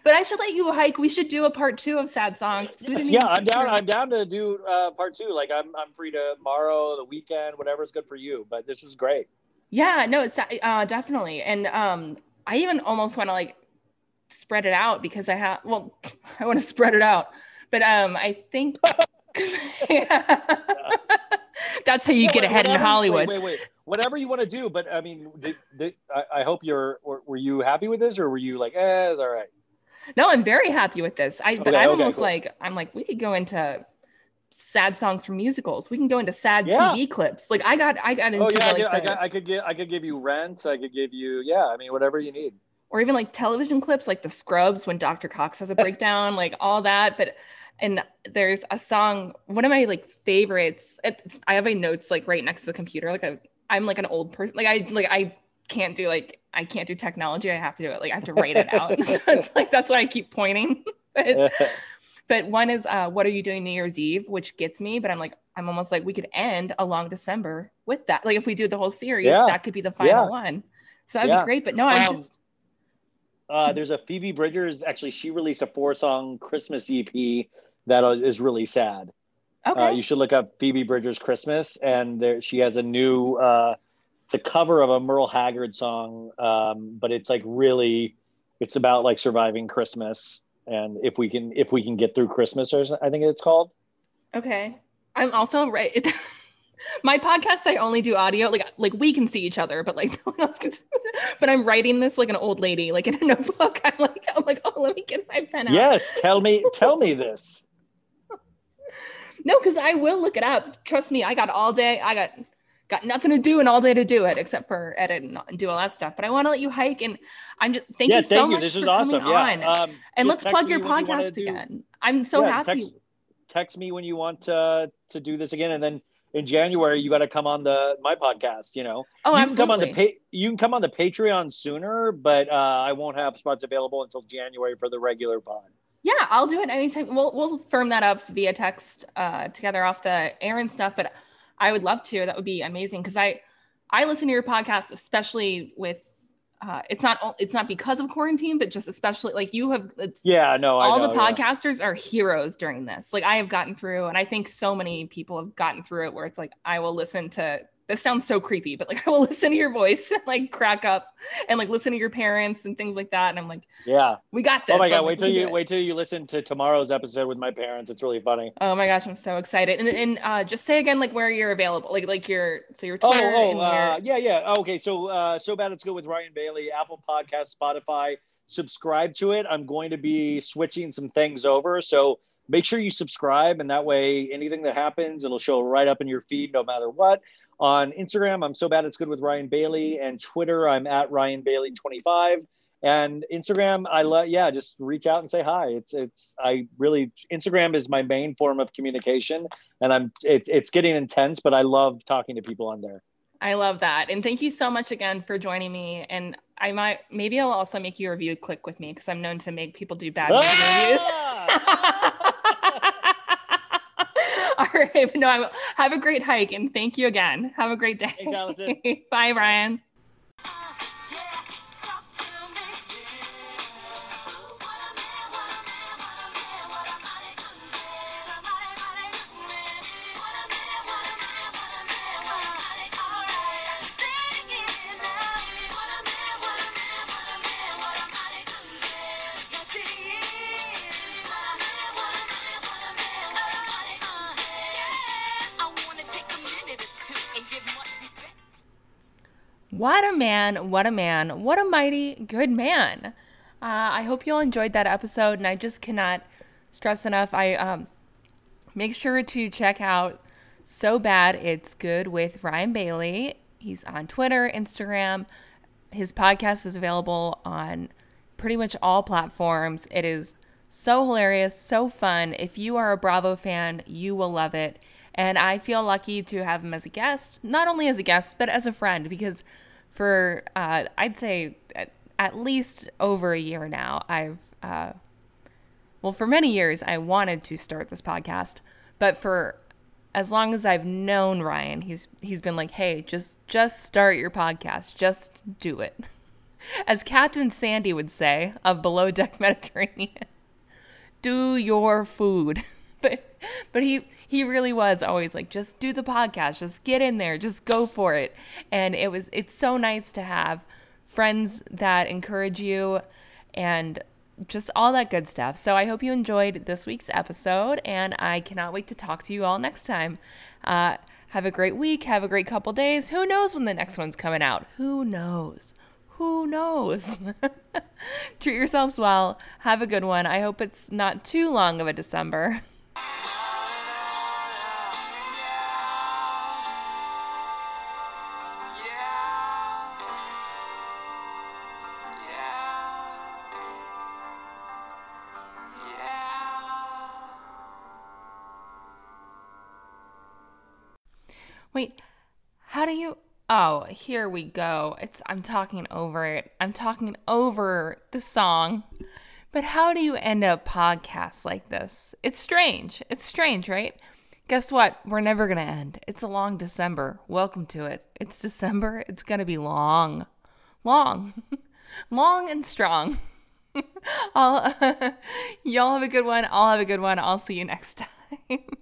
But I should let you hike. We should do a part two of sad songs. didn't yeah, I'm down. I'm down to do uh, part two. Like I'm, I'm free tomorrow, the weekend, whatever's good for you. But this was great. Yeah, no, it's uh, definitely. And um, I even almost want to like spread it out because I have. Well, I want to spread it out, but um, I think. That's how you Yeah, get ahead in Hollywood. Wait, wait, wait. Whatever you want to do, but I mean, did, did, I, I hope you're. Were, were you happy with this, or were you like, eh, it's all right? No, I'm very happy with this. I but I'm okay, almost cool. like I'm like we could go into sad songs from musicals. We can go into sad Yeah. TV clips. Like I got I got oh, into Oh yeah, I, like could, I, the- I could give, I could give you rent. I could give you, yeah. I mean, whatever you need. or even like television clips like the Scrubs when Dr. Cox has a breakdown, like all that. But and there's a song, one of my like favorites. It's, I have my notes like right next to the computer. Like I, I'm like an old person. Like I like I can't do like I can't do technology. I have to do it. Like I have to write it out. so it's like that's why I keep pointing. but but one is uh what are you doing new year's eve which gets me but i'm like i'm almost like we could end a long december with that like if we do the whole series Yeah. that could be the final Yeah. one so that'd Yeah. be great but no i'm Um, just Uh, there's a Phoebe Bridgers. Actually, she released a four-song Christmas EP that is really sad. okay Uh, you should look up Phoebe Bridgers Christmas, and there she has a new. It's a cover of a Merle Haggard song, um, but it's like really, it's about like surviving Christmas, and if we can if we can get through Christmas, or I think it's called. Okay. I'm also right. My podcast, I only do audio. Like, like we can see each other, but like no one else can. See. But I'm writing this like an old lady, like in a notebook. I'm like, I'm like, oh, let me get my pen out. Yes, tell me, tell me this. No, because I will look it up. Trust me, I got all day. I got got nothing to do and all day to do it except for edit and, and do all that stuff. But I want to let you hike and I'm just thank yeah, you so thank you. much This for was coming awesome. Yeah. Um, and let's plug your when you podcast do- again. I'm so yeah, happy. Text, text me when you want uh, to do this again, and then in January you got to come on the my podcast. You know, oh, you absolutely. can come on the pa- you can come on the Patreon sooner, but uh, I won't have spots available until January for the regular pod. Yeah, I'll do it anytime. We'll we'll firm that up via text uh, together off the air and stuff. But I would love to. That would be amazing because I I listen to your podcast, especially with. Uh, it's not it's not because of quarantine, but just especially like you have. It's, Yeah, no, I all know, the yeah. podcasters are heroes during this. Like I have gotten through, and I think so many people have gotten through it where it's like I will listen to. This sounds so creepy, but like I will listen to your voice and like crack up and like listen to your parents and things like that. And I'm like, Yeah. we got this. Oh my god, we wait till you wait till you listen to tomorrow's episode with my parents. It's really funny. Oh my gosh, I'm so excited. And and uh, just say again like where you're available, like like your so your Oh, Twitter oh, and uh, your yeah, yeah. Okay, so uh, so bad it's good with Ryan Bailey, Apple Podcast, Spotify. Subscribe to it. I'm going to be switching some things over, so make sure you subscribe, and that way, anything that happens, it'll show right up in your feed, no matter what. On Instagram, I'm so bad it's good with Ryan Bailey, and Twitter, I'm at Ryan Bailey 25. And Instagram, I love, yeah, just reach out and say hi. It's, it's, I really, Instagram is my main form of communication, and I'm, it's, it's getting intense, but I love talking to people on there. I love that. And thank you so much again for joining me. And I might maybe I'll also make you review click with me because I'm known to make people do bad reviews. Ah! All right, but no, I'm, have a great hike and thank you again. Have a great day. Thanks, Allison. Bye, Brian. Man, what a man, what a mighty good man. Uh, I hope you all enjoyed that episode, and I just cannot stress enough. I um, make sure to check out So Bad It's Good with Ryan Bailey. He's on Twitter, Instagram. His podcast is available on pretty much all platforms. It is so hilarious, so fun. If you are a Bravo fan, you will love it. And I feel lucky to have him as a guest, not only as a guest, but as a friend, because for, uh, I'd say, at, at least over a year now, I've, uh, well, for many years, I wanted to start this podcast, but for as long as I've known Ryan, he's he's been like, "Hey, just just start your podcast. Just do it." As Captain Sandy would say of Below Deck Mediterranean, do your food. But but he he really was always like, just do the podcast. Just get in there. Just go for it. And it was it's so nice to have friends that encourage you and just all that good stuff. So I hope you enjoyed this week's episode, and I cannot wait to talk to you all next time. Uh, have a great week. Have a great couple days. Who knows when the next one's coming out? Who knows? Who knows? Treat yourselves well. Have a good one. I hope it's not too long of a December. do you? Oh, here we go. It's I'm talking over it. I'm talking over the song. But how do you end a podcast like this? It's strange. It's strange, right? Guess what? We're never going to end. It's a long December. Welcome to it. It's December. It's going to be long. Long. long and strong. I'll, y'all have a good one. I'll have a good one. I'll see you next time.